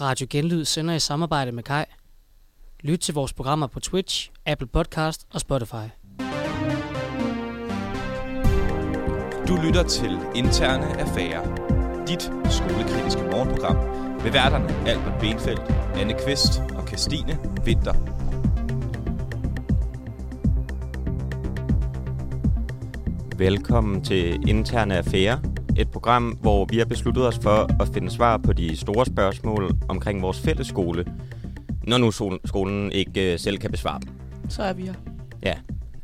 Radio Genlyd sender i samarbejde med Kai. Lyt til vores programmer på Twitch, Apple Podcast og Spotify. Du lytter til Interne Affærer. Dit skolekritiske morgenprogram med værterne Albert Benfeldt, Anne Kvist og Christine Vinter. Velkommen til Interne Affære, et program, hvor vi har besluttet os for at finde svar på de store spørgsmål omkring vores fælles skole, når nu skolen ikke øh, selv kan besvare dem. Så er vi her. Ja.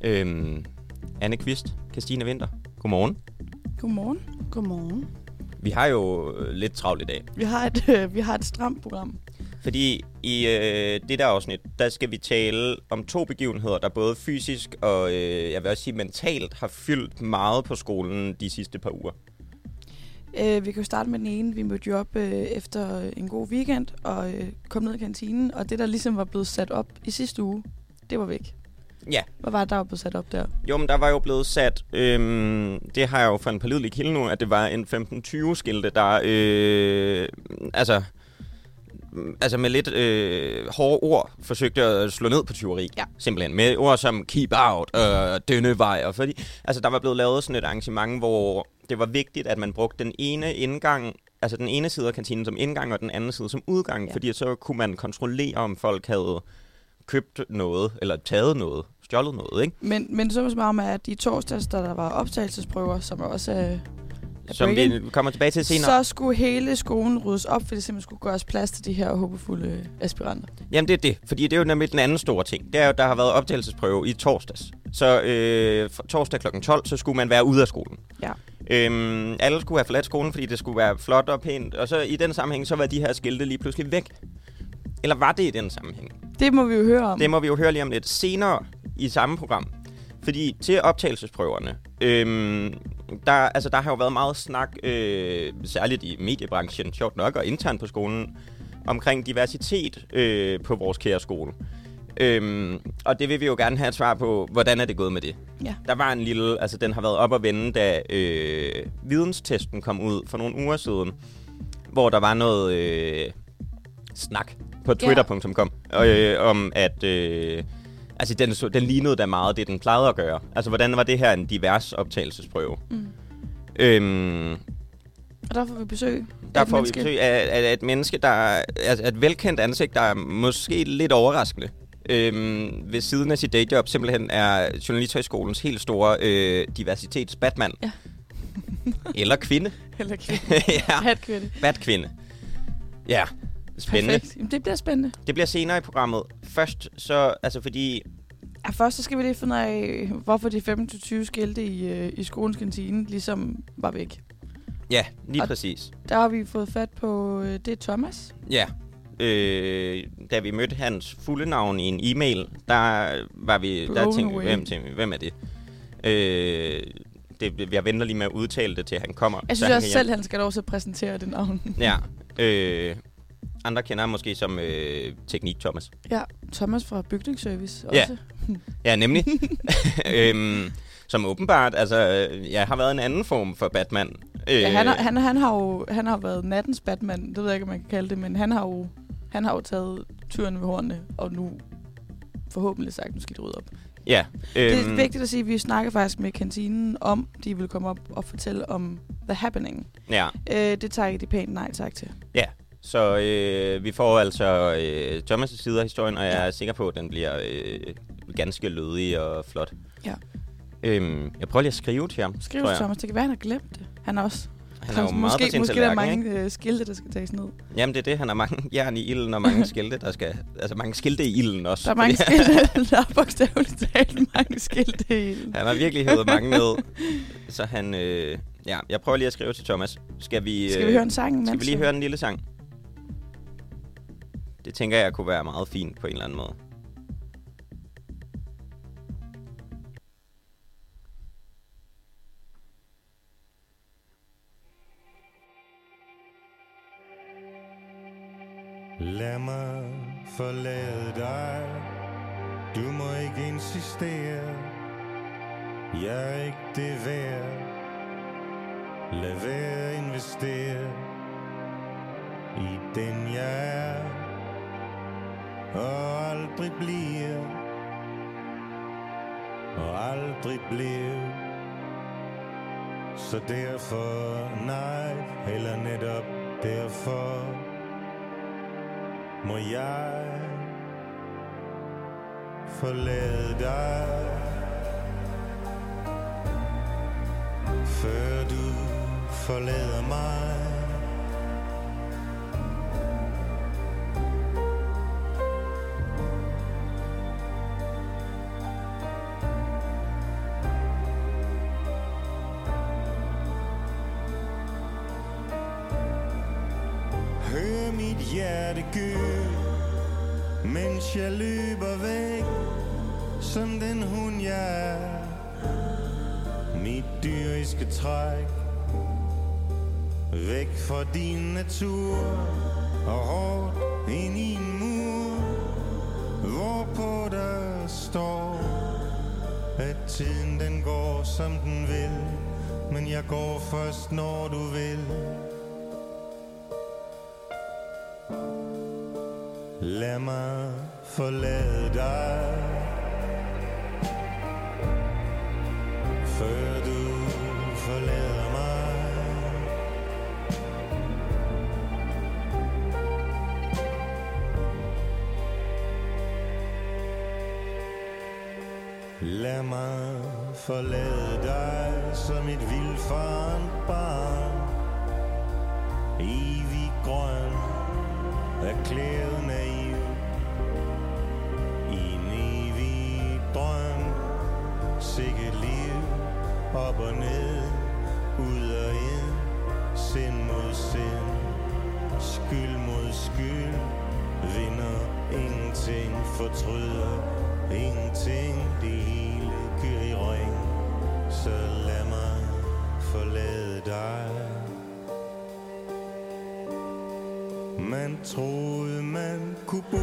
Øhm, Anne Kvist, Christine Vinter, godmorgen. Godmorgen. Godmorgen. Vi har jo øh, lidt travlt i dag, Vi har et, øh, vi har et stramt program. fordi i øh, det der afsnit, der skal vi tale om to begivenheder, der både fysisk og øh, jeg vil også sige mentalt har fyldt meget på skolen de sidste par uger. Øh, vi kan jo starte med den ene. Vi mødte jo op øh, efter en god weekend og øh, kom ned i kantinen. Og det, der ligesom var blevet sat op i sidste uge, det var væk. Ja, Hvad var det, der var blevet sat op der? Jo, men der var jo blevet sat, øhm, det har jeg jo for en pålidelig kilde nu, at det var en 15-20 skilte, der, øh, altså, altså med lidt øh, hårde ord forsøgte at slå ned på tyveri. Ja. Simpelthen. Med ord som keep out og denne vej. Og fordi, altså der var blevet lavet sådan et arrangement, hvor det var vigtigt, at man brugte den ene indgang, altså den ene side af kantinen som indgang, og den anden side som udgang. Ja. Fordi så kunne man kontrollere, om folk havde købt noget, eller taget noget, stjålet noget, ikke? Men, men så som om, at i torsdags, da der var optagelsesprøver, som også er Som breaking, vi kommer tilbage til senere. så skulle hele skolen ryddes op, fordi det simpelthen skulle gøres plads til de her håbefulde aspiranter. Jamen det er det, fordi det er jo nemlig den anden store ting. Det er jo, der har været optagelsesprøve i torsdags. Så øh, torsdag kl. 12, så skulle man være ude af skolen. Ja. Øhm, alle skulle have forladt skolen, fordi det skulle være flot og pænt. Og så i den sammenhæng, så var de her skilte lige pludselig væk. Eller var det i den sammenhæng? Det må vi jo høre om. Det må vi jo høre lige om lidt senere i samme program. Fordi til optagelsesprøverne, øhm, der, altså, der har jo været meget snak, øh, særligt i mediebranchen, sjovt nok, og internt på skolen, omkring diversitet øh, på vores kære skole. Øhm, og det vil vi jo gerne have et svar på, hvordan er det gået med det? Ja. Der var en lille, altså den har været op at vende, da øh, videnstesten kom ud for nogle uger siden, hvor der var noget øh, snak på Ja. twitter.com øh, om, at øh, altså den, så, den lignede da meget det, den plejede at gøre. Altså, hvordan var det her en divers optagelsesprøve? Mm. Øhm, Og der får vi besøg. der af får vi besøg af, af et menneske, der er altså et velkendt ansigt, der er måske lidt overraskende. Øhm, ved siden af sit dayjob simpelthen er Journalisthøjskolens helt store øh, diversitets-Batman. Ja. Eller kvinde. Eller kvinde. ja, Hatkvinde. Bat-kvinde. Ja, spændende. Perfekt. Jamen, det bliver spændende. Det bliver senere i programmet. Først så, altså fordi Ja, først så skal vi lige finde ud af, hvorfor de 15-20 skilte i, øh, i skolens kantine ligesom var væk. Ja, lige Og- præcis. Der har vi fået fat på, øh, det er Thomas. Ja. Øh, da vi mødte hans fulde navn i en e-mail, der var vi, der Blown tænkte vi, hvem, tænkte hvem er det? Øh, det? Jeg venter lige med at udtale det, til han kommer. Jeg synes han også selv, han skal at præsentere det navn. Ja. Øh, andre kender ham måske som øh, Teknik Thomas. ja, Thomas fra Bygningsservice Ja. også. Ja, nemlig. øhm, som åbenbart, altså, øh, jeg har været en anden form for Batman. Øh, Ja, han, har, han, han, har jo han har været nattens Batman, det ved jeg ikke, om man kan kalde det, men han har jo, han har jo taget tyren ved hornene, og nu forhåbentlig sagt, nu skal de rydde op. Ja. Det er øhm, vigtigt at sige, at vi snakker faktisk med kantinen om, de vil komme op og fortælle om The Happening. Ja. Øh, det tager de pænt nej tak til. Så øh, vi får altså øh, Thomas' side af historien, og jeg Ja. er sikker på, at den bliver øh, ganske lødig og flot. Ja. Øhm, jeg prøver lige at skrive til ham, Skriv til. Thomas, det kan være, han har glemt det. Han er også. Han er jo meget måske, på sin måske der er mange ikke? øh, skilte, der skal tages ned. Jamen det er det, han har mange jern i ilden og mange skilte, der skal... Altså mange skilte i ilden også. Der er mange fordi skilte, der er bogstaveligt talt mange skilte i. Han har virkelig hævet mange ned. Så han... Øh, ja, jeg prøver lige at skrive til Thomas. Skal vi, Skal vi øh, høre en sang? Skal vi lige høre en lille sang? Det tænker jeg kunne være meget fint på en eller anden måde. Lad mig forlade dig. Du må ikke insistere. Jeg er ikke det værd. Lad være at investere i den jeg er. Og aldrig bliver. Og aldrig blev så derfor nej eller netop derfor må jeg forlade dig før du forlader mig? Hør mit hjerte gø mens jeg løber væk Som den hund jeg er. Mit dyriske træk. Væk fra din natur Og hårdt ind i en mur. Hvorpå der står At tiden den går som den vil. Men jeg går først når du vil. Lad mig forlade dig. Før du forlader mig. Lad mig forlade dig som et vildfarent barn. Evig grøn erklæret Op og ned Ud og ind Sind mod sind Skyld mod skyld Vinder ingenting Fortryder ingenting Det hele kører i ring Så lad mig forlade dig Man troede, man kunne bo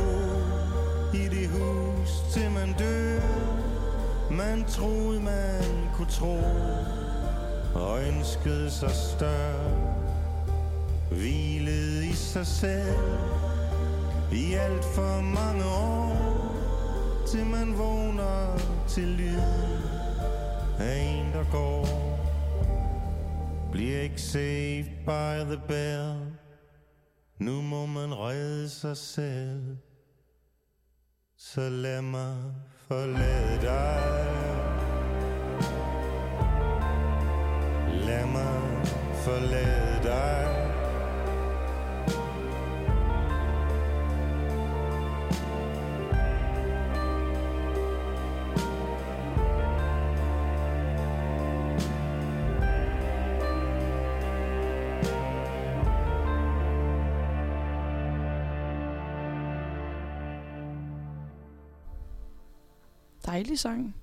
i det hus, til man dør. Man troede, man kunne tro, og ønskede sig større. Hvilede i sig selv i alt for mange år, til man vågner til lyd af en, der går. Bliver ikke saved by the bell. Nu må man redde sig selv Så lad mig forlade dig Lad mig forlade dig Dejlig sang.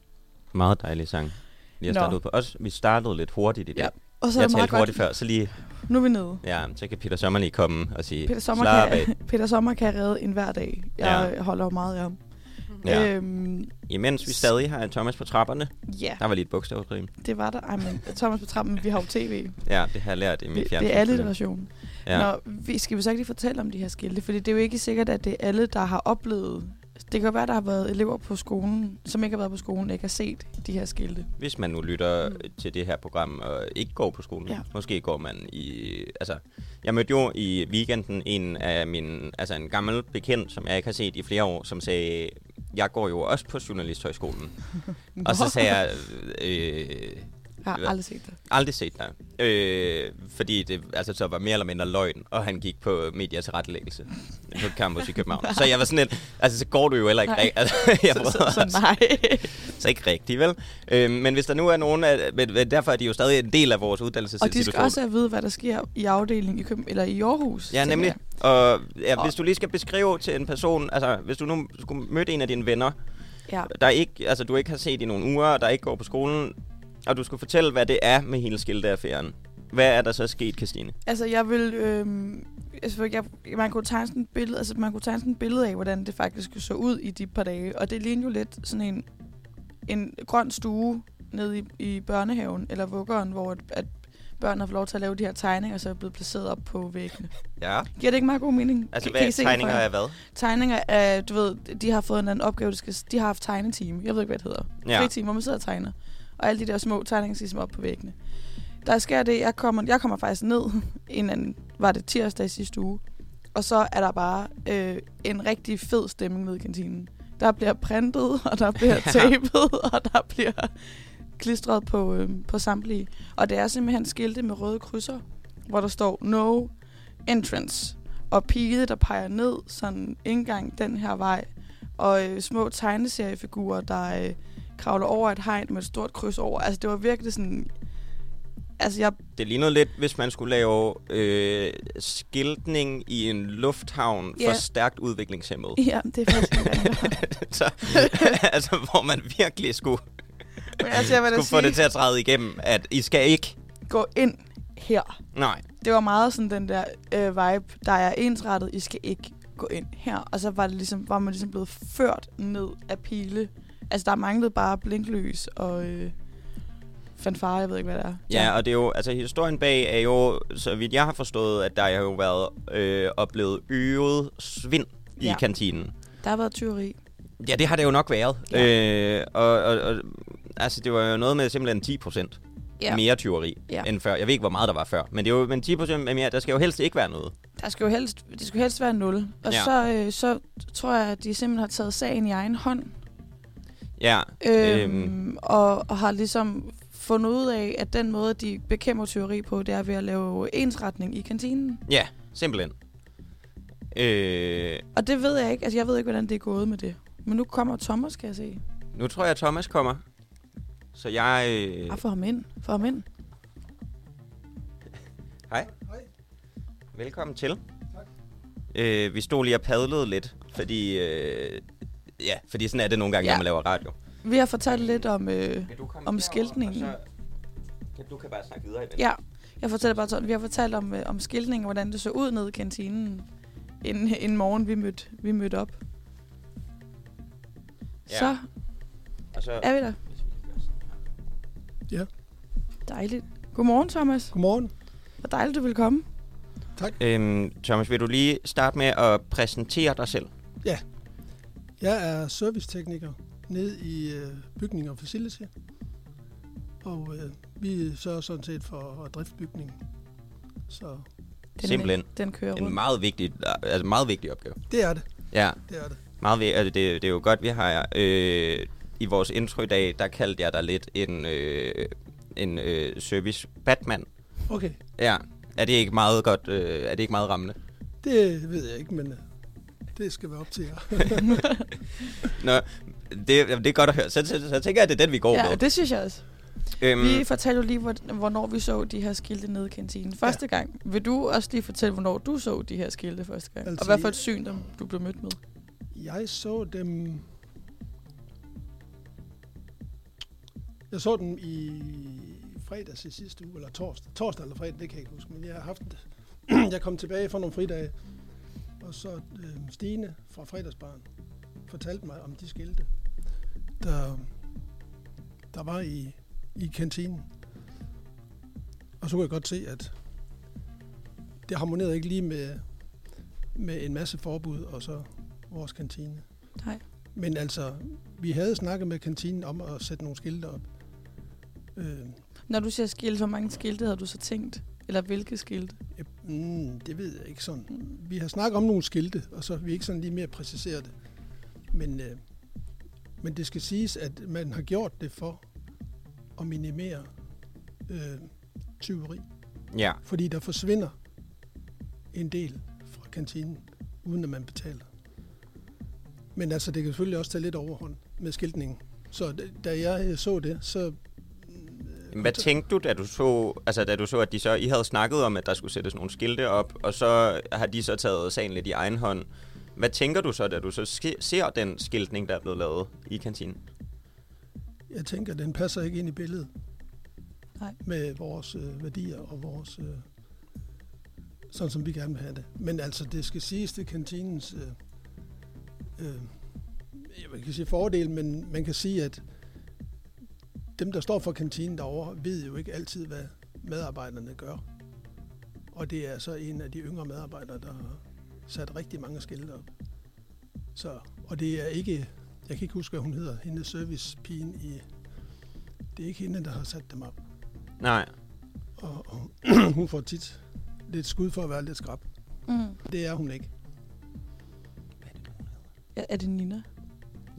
Meget dejlig sang. Vi har Nå. startet på os. Vi startede lidt hurtigt i det. Ja. Og så Jeg talte hurtigt før, så lige, Nu er vi nede. ja, så kan Peter Sommer lige komme og sige, Peter Sommer, kan, Peter Sommer kan redde en hver dag. Jeg ja. holder jo meget af ham. Ja. Øhm, Imens vi stadig har Thomas på trapperne, ja, der var lige et bogstavsrim. det var der. Ej, men Thomas på trappen, vi har jo tv. Ja, det har jeg lært i min fjernsyn. det er alliteration. Ja. Nå, vi, skal vi så ikke lige fortælle om de her skilte? Fordi det er jo ikke sikkert, at det er alle, der har oplevet... Det kan jo være, der har været elever på skolen, som ikke har været på skolen, ikke har set de her skilte. Hvis man nu lytter til det her program og ikke går på skolen, ja. måske går man i... Altså, jeg mødte jo i weekenden en af min... Altså en gammel bekendt, som jeg ikke har set i flere år, som sagde, jeg går jo også på Journalisthøjskolen. og så sagde jeg, øh, Jeg har aldrig set det. aldrig set dig. Øh, fordi det altså, så var mere eller mindre løgn, og han gik på medias rettelæggelse på campus i København. så jeg var sådan lidt, altså så går du jo heller ikke Nej. rigtigt. Altså, jeg Så, så, så nej. så ikke rigtigt, vel? Øh, men hvis der nu er nogen af, men, derfor er de jo stadig en del af vores Og uddannelsesinstitution. de skal også vide, hvad der sker i afdelingen i København, eller i Aarhus. Ja, nemlig. jeg. Og ja, Og- hvis du lige skal beskrive til en person, altså hvis du nu skulle møde en af dine venner, Ja. der ikke, altså du ikke har set i nogle uger, der ikke går på skolen, og du skulle fortælle, hvad det er med hele skilteaffæren. Hvad er der så sket, Christine? Altså, jeg vil... Øhm, altså, jeg, man kunne tegne sådan et billede, altså, man kunne tegne sådan et billede af, hvordan det faktisk så ud i de par dage. Og det ligner jo lidt sådan en, en grøn stue nede i, i børnehaven, eller vuggeren, hvor at, at børn har fået lov til at lave de her tegninger, så er blevet placeret op på væggene. Ja. Giver det ikke meget god mening? Altså, Kan- kan I hvad se for tegninger er hvad? Tegninger af, du ved, de har fået en anden opgave, de, skal, de har haft tegneteam. Jeg ved ikke, hvad det hedder. Ja. Fritime, hvor man sidder og tegner. Og alle de der små tegninger skal ligesom op på væggene. Der sker det, jeg kommer, jeg kommer faktisk ned, en anden, var det tirsdag i sidste uge, og så er der bare øh, en rigtig fed stemning i kantinen. Der bliver printet, og der bliver tapet, og der bliver klistret på, øh, på samtlige. Og det er simpelthen skilte med røde krydser, hvor der står no entrance. Og pige, der peger ned, sådan indgang den her vej. Og øh, små tegneseriefigurer, der øh, kravler over et hegn med et stort kryds over. Altså, det var virkelig sådan... Altså, jeg... Det lignede lidt, hvis man skulle lave øh, skiltning i en lufthavn Ja. for stærkt udviklingshemmede. Ja, det er faktisk andet. så, altså, hvor man virkelig skulle, Men altså, jeg skulle få det til sige, at træde igennem, at I skal ikke... gå ind her. Nej. Det var meget sådan den der øh, vibe, der er ensrettet, I skal ikke gå ind her. Og så var, det ligesom, var man ligesom blevet ført ned af pile. Altså, der manglede bare blinklys og øh, fanfare, jeg ved ikke, hvad det er. Ja, og det er jo, altså historien bag er jo, så vidt jeg har forstået, at der har jo været øh, oplevet øget svind i Ja. kantinen. Der har været tyveri. Ja, det har det jo nok været. Ja. Øh, og, og, og, altså, det var jo noget med simpelthen 10 procent Ja. mere tyveri Ja. end før. Jeg ved ikke, hvor meget der var før, men det er jo men 10 procent mere. Der skal jo helst ikke være noget. Der skal jo helst, det skal jo helst være 0. Og Ja. ja. så, øh, så tror jeg, at de simpelthen har taget sagen i egen hånd. Ja, Øhm, Øhm. og, og har ligesom fundet ud af, at den måde, de bekæmper tyveri på, det er ved at lave ensretning i kantinen. ja, simpelthen. Øh, Og det ved jeg ikke. Altså, jeg ved ikke, hvordan det er gået med det. Men nu kommer Thomas, kan jeg se. nu tror jeg, at Thomas kommer. Så jeg... Øh, Ah, få ham ind. Få ham ind. Hej. Velkommen til. Øh, vi stod lige og padlede lidt, fordi... Øh, ja, fordi sådan er det nogle gange, Ja. når man laver radio. Vi har fortalt lidt om... Øh, Om skiltningen. så Kan, du kan bare snakke videre i ja, jeg fortæller bare sådan, vi har fortalt om, øh, om skiltningen, hvordan det så ud nede i kantinen, en, en morgen, vi mødte, vi mødte op. Ja. Så Og så, er vi der. Ja. Dejligt. Godmorgen, Thomas. Godmorgen. Hvor dejligt, du vil komme. øhm, Thomas, vil du lige starte med at præsentere dig selv? Jeg er servicetekniker nede i øh, bygning og facility. Og øh, vi sørger sådan set for at drifte bygningen. Så Den, Simpelthen. Den kører En rundt. meget vigtig, altså meget vigtig opgave. det er det. Ja, Det er det. meget vigtigt. Altså, det, det er jo godt, vi har... Øh, I vores intro i dag, der kaldte jeg dig lidt en, øh, en øh, service Batman. Okay. Ja, er det ikke meget godt, øh, er det ikke meget rammende? Det ved jeg ikke, men øh, det skal være op til jer. Nå, det, jamen, det er godt at høre. Så, så, så tænker jeg, at det er den, vi går Ja, med. det synes jeg også. Øhm, Vi fortalte jo lige, hvor- hvornår vi så de her skilte nede i kantinen første gang. Vil du også lige fortælle, hvornår du så de her skilte første gang? Altså, og hvad for et syn, dem du blev mødt med? Jeg så dem... Jeg så dem i fredags i sidste uge, eller torsdag. Torsdag eller fredag, det kan jeg ikke huske, men jeg har haft jeg kom tilbage fra nogle fridage, og så øh, Stine fra fredagsbaren fortalte mig om de skilte, der, der var i, i kantinen. Og så kunne jeg godt se, at det harmonerede ikke lige med, med en masse forbud og så vores kantine. Nej. Men altså, vi havde snakket med kantinen om at sætte nogle skilte op. Øh, Når du siger skilte, hvor mange skilte havde du så tænkt? Eller hvilke skilte? ja, mm, det ved jeg ikke sådan. Vi har snakket om nogle skilte, og så er vi ikke sådan lige mere præciseret det. Men, øh, men det skal siges, at man har gjort det for at minimere øh, tyveri. ja, Fordi der forsvinder en del fra kantinen, uden at man betaler. Men altså, det kan selvfølgelig også tage lidt overhånd med skiltningen. Så da- da jeg så det, så... Jamen, hvad tænkte du, da du så, altså, da du så, at de så, I havde snakket om, at der skulle sættes nogle skilte op, og så har de så taget sagen lidt i egen hånd. Hvad tænker du så, da du så ser den skiltning, der er blevet lavet i kantinen? Jeg tænker, den passer ikke ind i billedet. Nej. Med vores øh, værdier og vores... Øh, sådan som vi gerne vil have det. Men altså, det skal siges til kantinens... Øh, øh, jeg kan sige fordel, men man kan sige, at dem, der står for kantinen derovre, ved jo ikke altid, hvad, medarbejderne gør. Og det er så en af de yngre medarbejdere, der har sat rigtig mange skilte op. Så, og det er ikke, jeg kan ikke huske, hvad hun hedder, hendes servicepigen i, det er ikke hende, der har sat dem op. Nej. Og, og hun får tit lidt skud for at være lidt skrab. Mm. Det er hun ikke. Ja, er det Nina?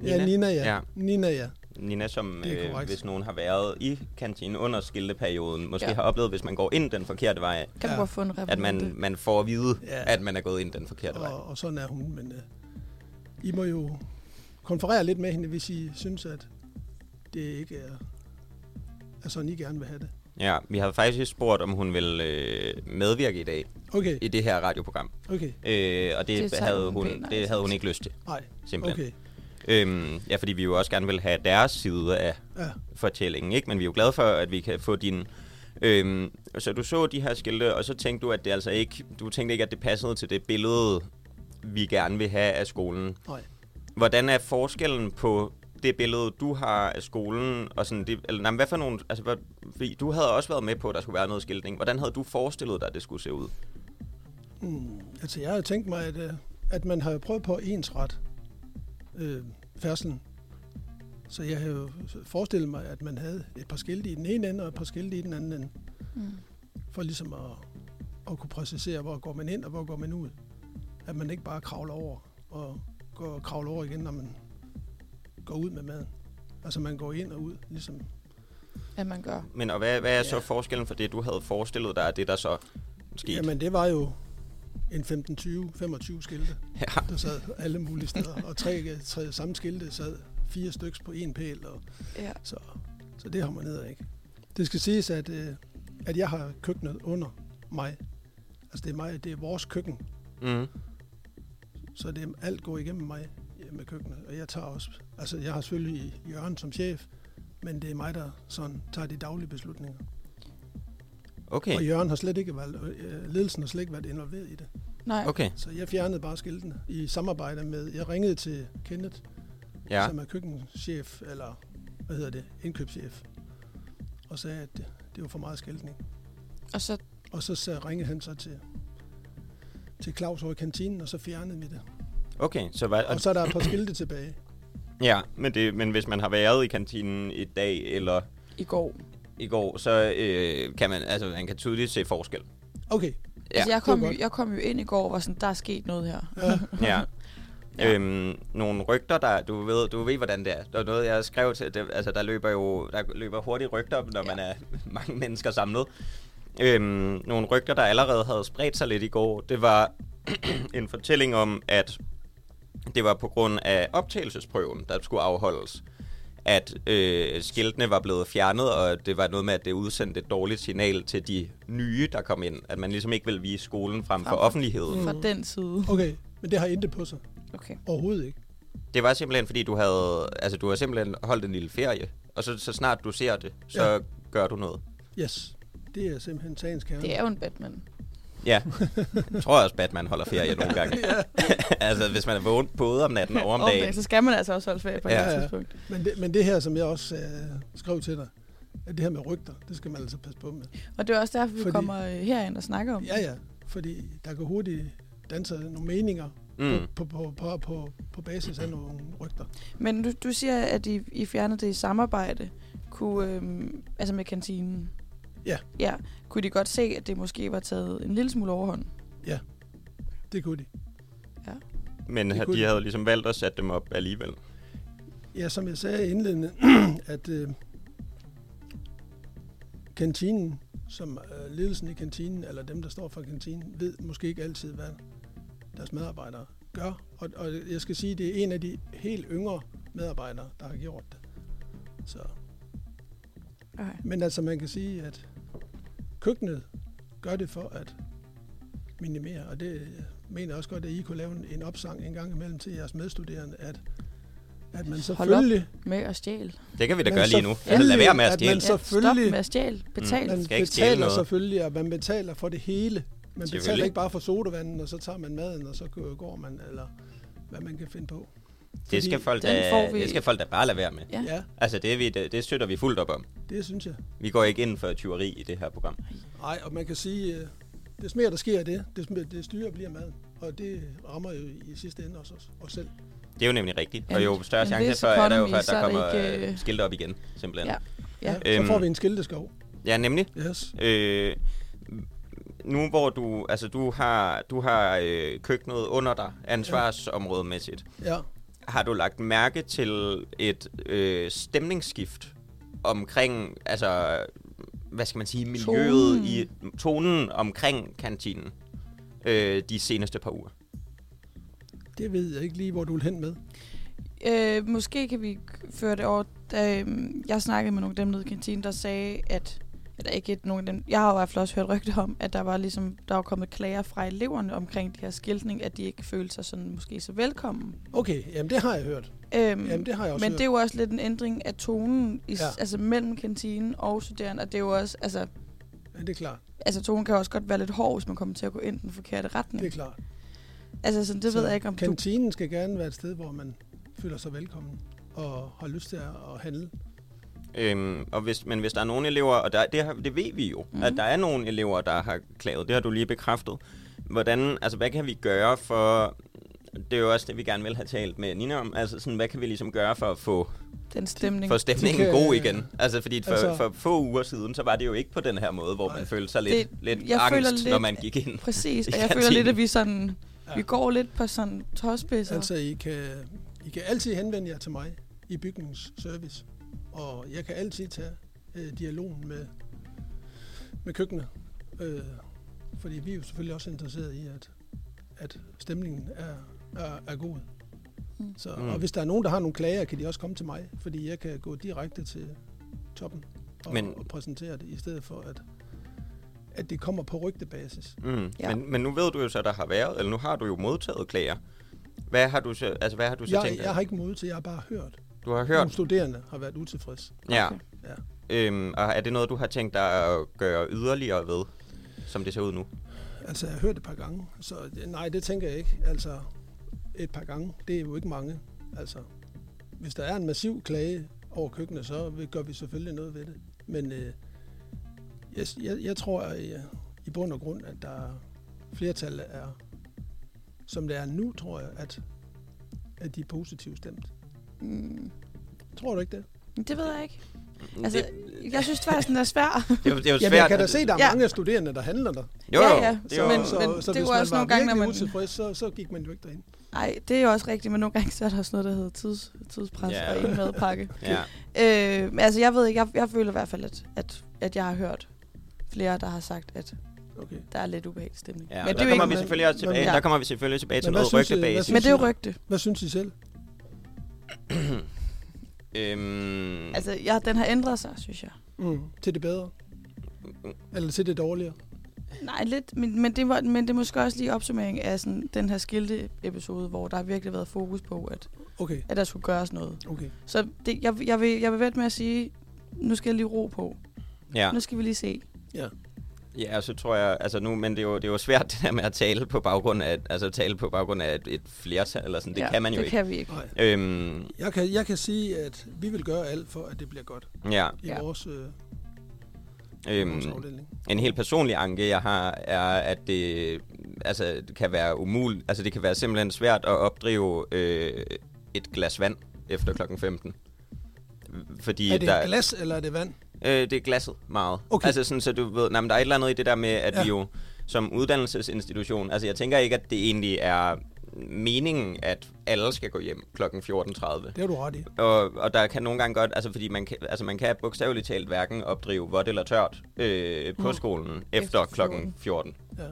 Ja, Nina, ja. Ja. ja. Nina, ja. Nina, som øh, hvis nogen har været i kantinen under skilteperioden, måske Ja. har oplevet, hvis man går ind den forkerte vej, Kan Ja. få en at man, man får at vide, Ja. at man er gået ind den forkerte vej. Og, og sådan er hun. Men uh, I må jo konferere lidt med hende, hvis I synes, at det ikke er, er sådan, I gerne vil have det. Ja, vi havde faktisk spurgt, om hun ville øh, medvirke i dag Okay, i det her radioprogram. okay. Øh, og det, Det havde hun pænt det havde hun ikke lyst til, Nej, simpelthen. okay. Øhm, ja, fordi vi jo også gerne vil have deres side af Ja, fortællingen, ikke? Men vi er jo glade for, at vi kan få din... Øhm, så du så de her skilte, og så tænkte du, at det altså ikke... Du tænkte ikke, at det passede til det billede, vi gerne vil have af skolen. nej. Hvordan er forskellen på det billede, du har af skolen, og sådan det, eller, nej, hvad for nogle, altså, hvad, fordi du havde også været med på, at der skulle være noget skiltning. Hvordan havde du forestillet dig, at det skulle se ud? Mm, altså, jeg har tænkt mig, at, øh, at man har prøvet på ensret øh, færdselen. Så jeg har jo forestillet mig, at man havde et par skilte i den ene ende og et par skilte i den anden ende. Mm. For ligesom at, at kunne præcisere, hvor går man ind og hvor går man ud. At man ikke bare kravler over og går og kravler over igen, når man går ud med maden. Altså man går ind og ud, ligesom At man gør. Men og hvad, hvad er så Ja. forskellen for det, du havde forestillet dig, og det der så skete? Jamen, det var jo en 15-20-25 skilte, Ja. der sad alle mulige steder. Og tre, tre samme skilte sad fire stykker på en pæl. Og, Ja. så, så det har man ned ikke. Det skal siges, at, øh, at jeg har køkkenet under mig. Altså, det er, mig, det er vores køkken. Mm. Så det, alt går igennem mig med køkkenet. Og jeg tager også... Altså, jeg har selvfølgelig Jørgen som chef, men det er mig, der sådan tager de daglige beslutninger. Okay. Og Jørgen har slet ikke været... Øh, ledelsen har slet ikke været involveret i det. Nej. Okay. Så jeg fjernede bare skiltene i samarbejde med... Jeg ringede til Kenneth, Ja. som er køkkenchef, eller hvad hedder det, indkøbschef, og sagde, at det, det var for meget skiltning. Og så, Og så sagde, ringede han så til, til Claus over i kantinen, og så fjernede vi det. Okay, så hvad, Og så er der et par skilte tilbage. ja, men, det, men hvis man har været i kantinen i dag eller i går. i går, så øh, kan man, altså, man kan tydeligt se forskel. Okay, Ja, altså, jeg kom, jo, jeg kom jo ind i går og var sådan, der er sket noget her. ja, Ja. Ja. Øhm, nogle rygter, der, du ved, du ved, hvordan det er. Der er noget, jeg skrev til, det, altså der løber jo, der løber hurtigt rygter, når Ja. man er mange mennesker samlet. Øhm, nogle rygter, der allerede havde spredt sig lidt i går, det var en fortælling om, at det var på grund af optagelsesprøven, der skulle afholdes, at øh, skiltene var blevet fjernet, og det var noget med, at det udsendte et dårligt signal til de nye, der kom ind. At man ligesom ikke vil vise skolen frem for Frem for- offentligheden. Fra den side. okay. Men det har intet på sig. Okay. Overhovedet ikke. Det var simpelthen, fordi du havde, altså du har simpelthen holdt en lille ferie, og så, så snart du ser det, så Ja. ja. gør du noget. Yes. Det er simpelthen sagens kerne. Det er jo en Batman. Ja, jeg tror også, Batman holder ferie nogle gange. altså, hvis man er vågen både om natten og om dagen. dagen, så skal man altså også holde ferie på Ja. et Ja, tidspunkt. Men det, men det her, som jeg også øh, skrev til dig, at det her med rygter, det skal man altså passe på med. Og det er også derfor, vi Fordi- kommer øh, herind og snakker om Ja, ja. Fordi der kan hurtigt danse nogle meninger Mm. mm. på, på, på, på, på basis af nogle rygter. Men du, du siger, at I, I fjernede det i samarbejde kunne, øhm, altså med kantinen. Ja. Ja. Kunne de godt se, at det måske var taget en lille smule overhånd? Det kunne de. Men Det de de. havde ligesom valgt at sætte dem op alligevel. Ja, som jeg sagde indledende, at øh, kantinen, som øh, ledelsen i kantinen, eller dem, der står for kantinen, ved måske ikke altid, hvad deres medarbejdere gør. Og, og jeg skal sige, det er en af de helt yngre medarbejdere, der har gjort det. Så. Okay. Men altså, man kan sige, at køkkenet gør det for at minimere, og det mener jeg også godt, at I kunne lave en, en opsang en gang imellem til jeres medstuderende, at, at man Hold op. selvfølgelig... Med at stjæle. Det kan vi da gøre lige nu. selvfølgelig, Altså, lad være med at at stjæle. man Ja, stop selvfølgelig- med at stjæle. Betal. Man Man skal ikke stjæle betaler noget. selvfølgelig, og man betaler for det hele. Man betaler Selvfølgelig. ikke bare for sodavanden, og så tager man maden, og så går man, eller hvad man kan finde på. Det skal, folk da, vi- det skal folk da bare lade være med. Ja. Ja, Altså, det, er vi, det, det støtter vi fuldt op om. det synes jeg. Vi går ikke ind for tyveri i det her program. Nej, og man kan sige, øh, des mere der sker det, des, mere- des dyrere bliver maden. Og det rammer jo i sidste ende også os, os selv. Det er jo nemlig rigtigt. Og jo større chance for, er der jo for, at der er det kommer ikke, ikke, øh, skilte op igen, simpelthen. Ja. Ja. Ja, så får Øhm. vi en skilteskov. ja nemlig. Yes. Øh, nu hvor du, altså du har, du har øh, køkkenet under dig, ansvarsområdemæssigt, Ja. Har du lagt mærke til et øh, stemningsskift omkring, altså, hvad skal man sige, miljøet Tonen. i tonen omkring kantinen øh, de seneste par uger? Det ved jeg ikke lige, hvor du vil hen med. Øh, måske kan vi føre det over. Da, øhm, jeg snakkede med nogle af dem nede i kantinen, der sagde, at eller ikke et, nogen af dem, jeg har jo i hvert fald også hørt rygter om, at der var ligesom, der var kommet klager fra eleverne omkring de her skiltning, at de ikke følte sig sådan måske så velkommen. Okay, jamen det har jeg hørt. Øhm, Jamen det har jeg også men hørt. det er jo også lidt en ændring af tonen, i, ja. Altså mellem kantinen og studerende, og det er jo også, altså, Ja, det er klart. altså tonen kan også godt være lidt hård, hvis man kommer til at gå ind den forkerte Det er retning. klart. Altså, sådan, det Så ved jeg ikke, om du... Kantinen skal gerne være et sted, hvor man føler sig velkommen og har lyst til at handle. Øhm, og hvis, men hvis der er nogle elever, og der, det, har, det ved vi jo, mm. Mhm. at der er nogle elever, der har klaget, det har du lige bekræftet. Hvordan, altså hvad kan vi gøre for, det er jo også det, vi gerne vil have talt med Nina om, altså sådan, hvad kan vi ligesom gøre for at få, Den stemning. få stemningen kan- god igen? Altså fordi for, altså, for få uger siden, så var det jo ikke på den her måde, hvor man følte sig lidt, Det- lidt jeg føler angst, lidt- når man gik ind. Præcis, og jeg føler lidt, at vi sådan... Ja. Vi går lidt på sådan tåspidser. Altså, I kan, I kan altid henvende jer til mig i bygningsservice, og jeg kan altid tage øh, dialogen med, med køkkenet. Øh, fordi vi er jo selvfølgelig også interesseret i, at, at stemningen er, er, er god. Mm. Så, Mm. Og hvis der er nogen, der har nogle klager, kan de også komme til mig, fordi jeg kan gå direkte til toppen og, Men- og præsentere det, i stedet for at, at det kommer på rygtebasis. Mm. Ja. Men, men nu ved du jo så, der har været, eller nu har du jo modtaget klager. Hvad har du så, altså hvad har du så Jeg, tænkt? jeg har ikke mod til, jeg har bare hørt. Du har Nogle hørt, studerende har været utilfredse. ja. Okay. Ja. Øhm, og er det noget, du har tænkt dig at gøre yderligere ved, som det ser ud nu? Altså, jeg har hørt det et par gange, så nej, det tænker jeg ikke. Altså, et par gange, det er jo ikke mange. Altså, hvis der er en massiv klage over køkkenet, så vil- gør vi selvfølgelig noget ved det. Men øh, jeg, jeg, jeg tror at, øh, i bund og grund, at der flertallet er, som det er nu, tror jeg, at, at de er positivt stemt. Mm, Tror du ikke det? det ved jeg ikke. Altså, det, jeg synes faktisk, den er svær. det, er det er jo Jamen, svært. jeg kan da se, at der er Ja. mange studerende, der handler der. Jo, Ja, jo, ja, det er jo, men- så, men så det er hvis man også var nogle gange, når man- utilfreds, så, så gik man jo ikke derind. Nej, det er jo også rigtigt, men nogle gange så er der også noget, der hedder tids, tidspres Ja. og en madpakke. ja. Øh, men altså, jeg ved ikke, jeg, jeg føler i hvert fald, at, at, at jeg har hørt flere, der har sagt, at Okay. der er lidt ubehagelig stemning. Ja, men det der er kommer ikke, vi selvfølgelig også tilbage. Ja. Der kommer vi selvfølgelig tilbage til noget synes men det er jo rygte. Hvad synes I selv? Øhm, Altså, ja, den har ændret sig, synes jeg. Mm. Til det bedre? Eller til det dårligere? Nej, lidt, men, men, det var, men det er måske også lige opsummering af sådan, den her skilte episode, hvor der har virkelig været fokus på, at, Okay, at der skulle gøres noget. okay. Så det, jeg, jeg, vil, jeg vil vente med at sige, nu skal jeg lige ro på. ja. Nu skal vi lige se. Ja. Ja, og så tror jeg, altså nu, men det er, jo, det er jo svært det der med at tale på baggrund af, altså tale på baggrund af et, et flertal, eller sådan, det ja, kan man jo det ikke. kan vi ikke. Nej. Øhm, Jeg kan, jeg kan sige, at vi vil gøre alt for, at det bliver godt ja, i Ja. vores, øh, øhm, en helt personlig anke, jeg har, er, at det, altså, det kan være umuligt, altså det kan være simpelthen svært at opdrive øh, et glas vand efter klokken 15. Fordi Er det der, et glas, eller er det vand? Øh, det er glasset meget. Okay. Altså sådan, så du ved, nej, men der er et eller andet i det der med, at ja. Vi jo som uddannelsesinstitution, altså jeg tænker ikke, at det egentlig er meningen, at alle skal gå hjem kl. 14.30. Det har du ret i. Og, og der kan nogle gange godt, altså fordi man kan, altså man kan bogstaveligt talt hverken opdrive vådt eller tørt øh, på Mm. skolen efter, Efter klokken 14. Ja.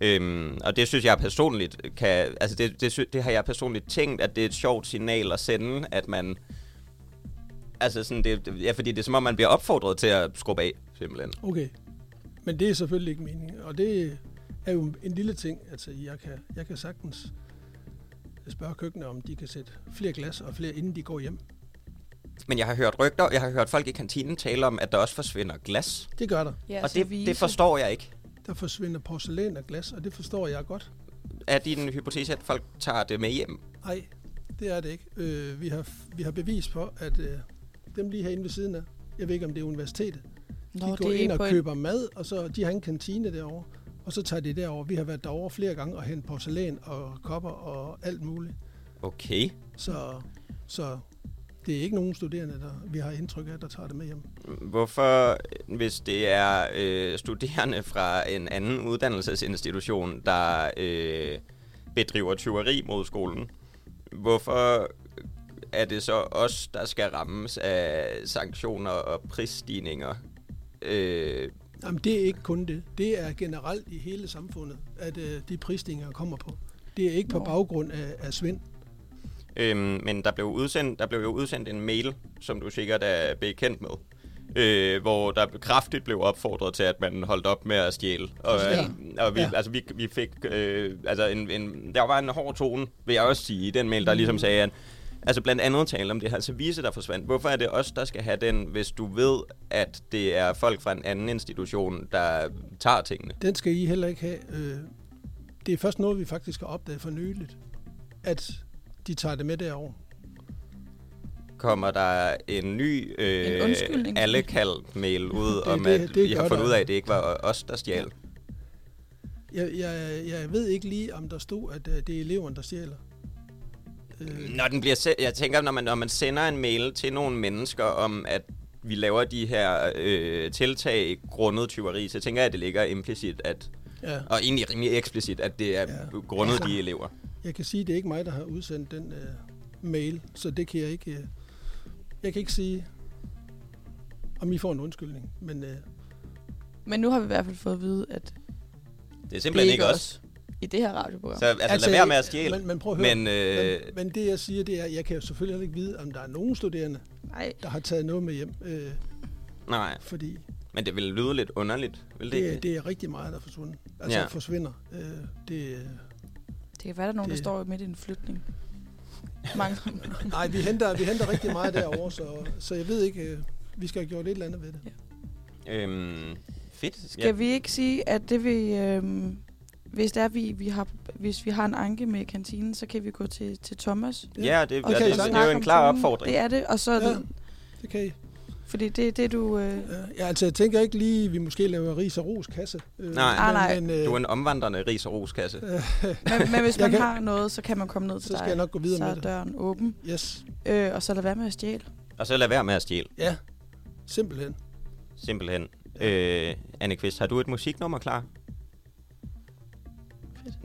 Øhm, og det synes jeg personligt kan, altså det, det, det har jeg personligt tænkt, at det er et sjovt signal at sende, at man, altså sådan, det, ja, fordi det er som om, man bliver opfordret til at skrubbe af, simpelthen. Okay. Men det er selvfølgelig ikke meningen. Og det er jo en lille ting. Altså, jeg kan, jeg kan sagtens spørge køkkenet, om de kan sætte flere glas og flere, inden de går hjem. Men jeg har hørt rygter, jeg har hørt folk i kantinen tale om, at der også forsvinder glas. Det gør der. Ja, og det, det forstår jeg ikke. Der forsvinder porcelæn og glas, og det forstår jeg godt. Er din hypotese, at folk tager det med hjem? Nej, Det er det ikke. Øh, vi, har, vi har bevis på, at øh, dem lige herinde ved siden af, jeg ved ikke, om det er universitetet, Nå, de går det er ind og på en- køber mad, og så de har en kantine derovre, og så tager de derover. Vi har været derovre flere gange og hentet porcelæn og kopper og alt muligt. Okay. Så, så det er ikke nogen studerende, der vi har indtryk af, der tager det med hjem. Hvorfor, hvis det er øh, studerende fra en anden uddannelsesinstitution, der øh, bedriver tyveri mod skolen, hvorfor er det så os, der skal rammes af sanktioner og prisstigninger? Øh, Jamen, det er ikke kun det. Det er generelt i hele samfundet, at øh, de prisstigninger kommer på. Det er ikke på Nå. baggrund af, af Svend. Øhm, men der blev, udsendt, der blev jo udsendt en mail, som du sikkert er bekendt med, øh, hvor der kraftigt blev opfordret til, at man holdt op med at stjæle. Og, Ja. og vi, Ja. altså, vi, vi fik, øh, altså en, en, der var en hård tone, vil jeg også sige, i den mail, der ligesom sagde, at altså blandt andet tale om det her service, der forsvandt. Hvorfor er det os, der skal have den, hvis du ved, at det er folk fra en anden institution, der tager tingene? Den skal I heller ikke have. Øh, det er først noget, vi faktisk har opdaget for nyligt, at de tager det med derover. kommer der en ny øh, alle kaldt mail ud Det- om, det- at det I har gør fundet der. ud af, at det ikke var os, der stjal. Jeg, jeg, jeg ved ikke lige, om der stod, at øh, det er eleverne, der stjæler. Øh, Når den bliver se- jeg tænker, når man, når man sender en mail til nogle mennesker om, at vi laver de her øh, tiltag grundet tyveri, så tænker jeg, at det ligger implicit, at, ja. og egentlig rimelig eksplicit, at det er Ja. ja. grundet de elever. Jeg kan sige, at det er ikke mig, der har udsendt den øh, mail, så det kan jeg ikke... Øh, jeg kan ikke sige, om I får en undskyldning, men øh, Men nu har vi i hvert fald fået at vide, at Det er simpelthen ikke os. I det her radioprogram. Så altså, altså lad være med at stjæle. Men, men prøv at høre, Men, øh, men, men det jeg siger, det er, jeg kan jo selvfølgelig ikke vide, om der er nogen studerende, Nej, der har taget noget med hjem, øh, nej, fordi men det vil lyde lidt underligt, vil det, det, ikke? er, det er rigtig meget, der er forsvundet. Altså Ja. ja. forsvinder. Øh, det, øh, det kan være, der er nogen, der Det- står midt i en flytning. Mange nej, vi henter, vi henter rigtig meget derovre, så, så jeg ved ikke, øh, vi skal have gjort et eller andet ved det. Øhm, fedt. Skal vi ikke sige, at det vil... Øhm, hvis, det er, vi, vi har, hvis vi har en anke med kantinen, så kan vi gå til, til Thomas. Ja, det, Og det, kan det, det, det er jo en klar opfordring. Det er det, og så... Ja. Ja. Det kan I. Fordi det er det, du... Øh, Ja, altså, jeg tænker ikke lige, at vi måske laver ris og ros kasse. Øh, Nej. Ah, nej. Men, øh, Du er en omvandrende ris- og roskasse. men, men hvis man kan- har noget, så kan man komme ned til så dig. skal jeg nok gå videre så med er det. døren åben. Yes. Øh, og så lad være med at stjæle. Og så lad være med at stjæle, Ja, simpelthen. simpelthen. Øh, Anne Kvist, har du et musiknummer klar?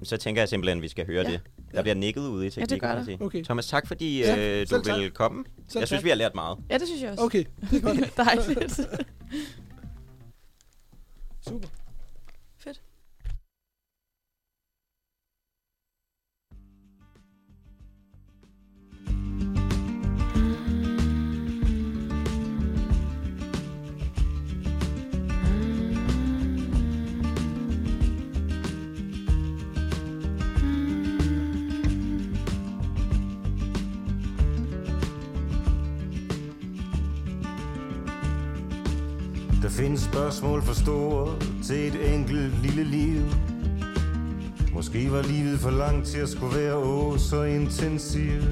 Så tænker jeg simpelthen, at vi skal høre Ja. det. Der Ja. bliver nikket ude i teknikken. gør kan der. jeg sige. Okay. Thomas, tak fordi Ja, øh, du selv tak. vil komme. Selv jeg synes, tak. vi har lært meget. Ja, det synes jeg også. Okay, det er godt. Dejligt. Super. Findes spørgsmål for store til et enkelt lille liv. Måske var livet for langt til at skulle være åh så intensivt.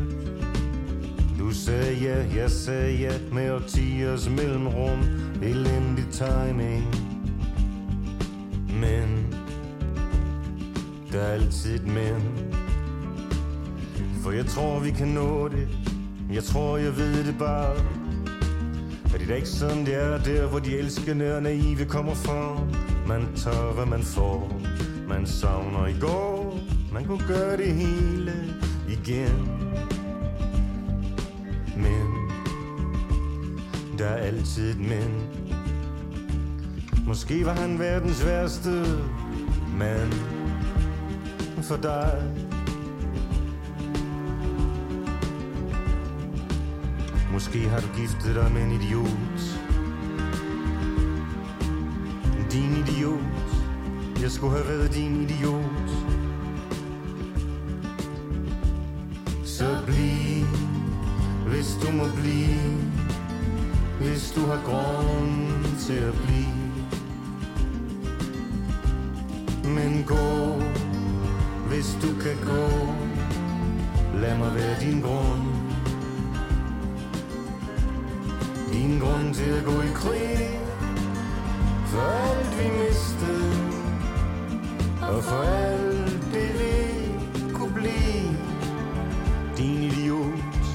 Du sagde ja, jeg sagde ja med årtiers mellemrum. Elendig timing. Men der er altid et men. For jeg tror, vi kan nå det. Jeg tror, jeg ved det bare. Er det da ikke sådan, det er der, hvor de elskende og naive kommer fra? Man tager, hvad man får. Man savner i går. Man kunne gøre det hele igen. Men der er altid et men. Måske var han verdens værste mand for dig. Måske har du giftet dig med en idiot. Din idiot. Jeg skulle have været din idiot. Så bliv Hvis du må blive. Hvis du har grund til at blive. Men gå Hvis du kan gå. Lad mig være din grund. Ingen grund til at gå i krig For alt vi mistede. Og for alt det vi kunne blive. Din idiot.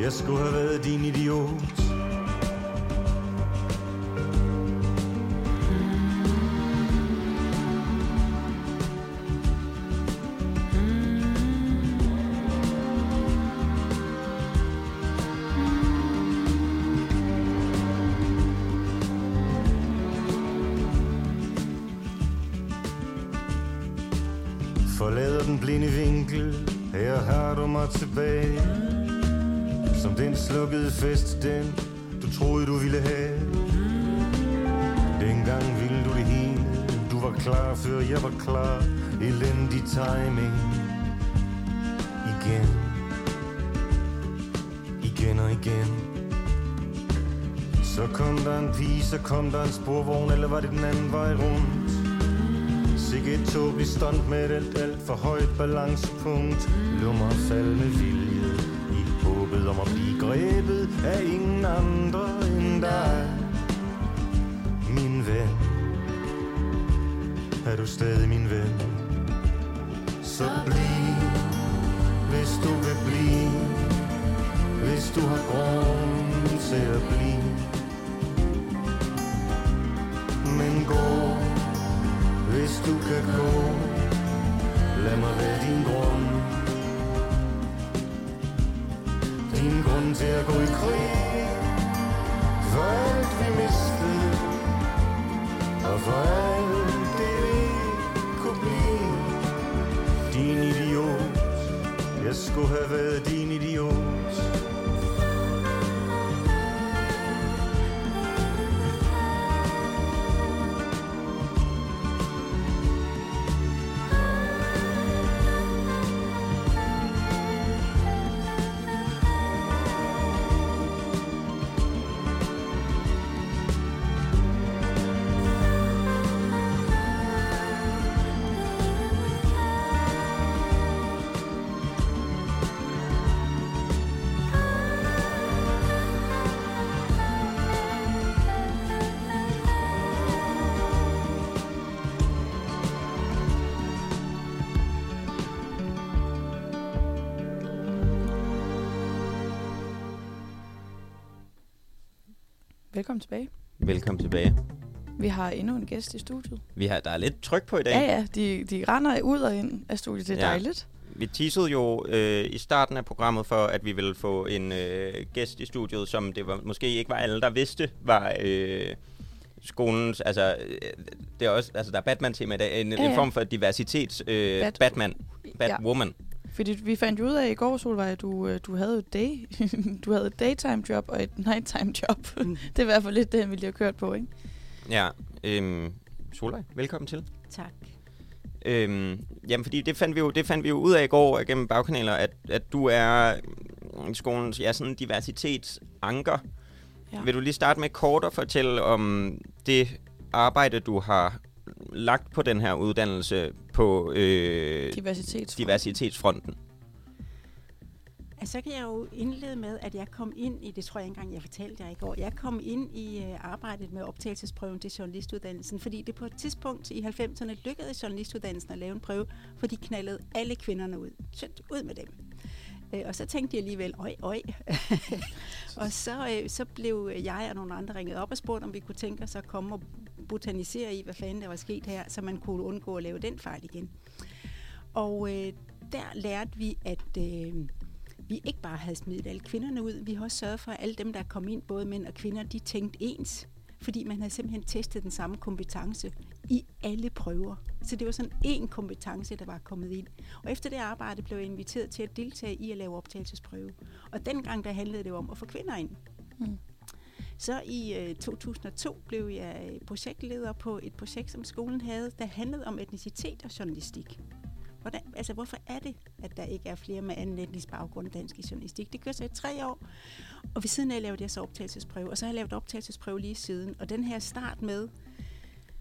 Jeg skulle have været din idiot. Elendig timing. Igen. Igen og igen. Så kom der en pige Så kom der en sporvogn Eller var det den anden vej rundt? Sikke et tåbeligt stunt med et alt, alt for højt balancepunkt. Lummer fald med vilje I håbet om at blive grebet af ingen andre end dig. Min ven. Er du stadig min ven? Så bliv, hvis du vil blive. Hvis du har grund til at blive. Men gå hvis du kan gå. Lad mig være din grund Din grund til at gå i krig. For alt vi mistede. Og for alt Jeg skulle have været din Velkommen tilbage. Velkommen tilbage. Vi har endnu en gæst i studiet. Vi har, der er lidt tryk på i dag. Ja, ja, de, de render ud og ind af studiet. Det er Ja. dejligt. Vi teasede jo øh, i starten af programmet for, at vi ville få en øh, gæst i studiet, som det var, måske ikke var alle, der vidste, var øh, skolens... Altså, øh, det er også, altså, der er Batman-tema i dag. En, Ja, ja, ja. ja. en form for diversitets... Øh, Bat- Batman. Batwoman. Fordi vi fandt jo ud af i går, Solvej, at du, øh, du havde et day, du havde et daytime job og et nighttime job. Mm. det er i hvert fald lidt det, vi lige har kørt på, ikke? Ja. Øhm, Solvej, velkommen til. Tak. Øhm, jamen, fordi det fandt, vi jo, det fandt vi jo ud af i går gennem bagkanaler, at, at du er mm, skolens ja, sådan diversitetsanker. Ja. Ja. Vil du lige starte med kort at fortælle om det arbejde, du har lagt på den her uddannelse på øh, Diversitets. diversitetsfronten? Altså, så kan jeg jo indlede med, at jeg kom ind i, det tror jeg ikke engang, jeg fortalte jer i går, jeg kom ind i uh, arbejdet med optagelsesprøven til journalistuddannelsen, fordi det på et tidspunkt i 90'erne lykkedes journalistuddannelsen at lave en prøve, for de knaldede alle kvinderne ud. Sødt, ud med dem. Uh, og så tænkte de alligevel, øj, øj. og så, uh, så blev jeg og nogle andre ringet op og spurgt, om vi kunne tænke os at komme og botanisere i, hvad fanden der var sket her, så man kunne undgå at lave den fejl igen. Og øh, der lærte vi, at... øh, vi ikke bare havde smidt alle kvinderne ud, vi har også sørget for, at alle dem, der kom ind, både mænd og kvinder, de tænkte ens. Fordi man havde simpelthen testet den samme kompetence i alle prøver. Så det var sådan en kompetence, der var kommet ind. Og efter det arbejde blev jeg inviteret til at deltage i at lave optagelsesprøve. Og dengang der handlede det om at få kvinder ind. Mm. Så i øh, 2002 blev jeg øh, projektleder på et projekt, som skolen havde, der handlede om etnicitet og journalistik. Hvordan, altså, hvorfor er det, at der ikke er flere med anden etnisk baggrund dansk i journalistik? Det kørte så i tre år, og ved siden af lavede jeg så optagelsesprøve, og så har jeg lavet optagelsesprøve lige siden. Og den her start med,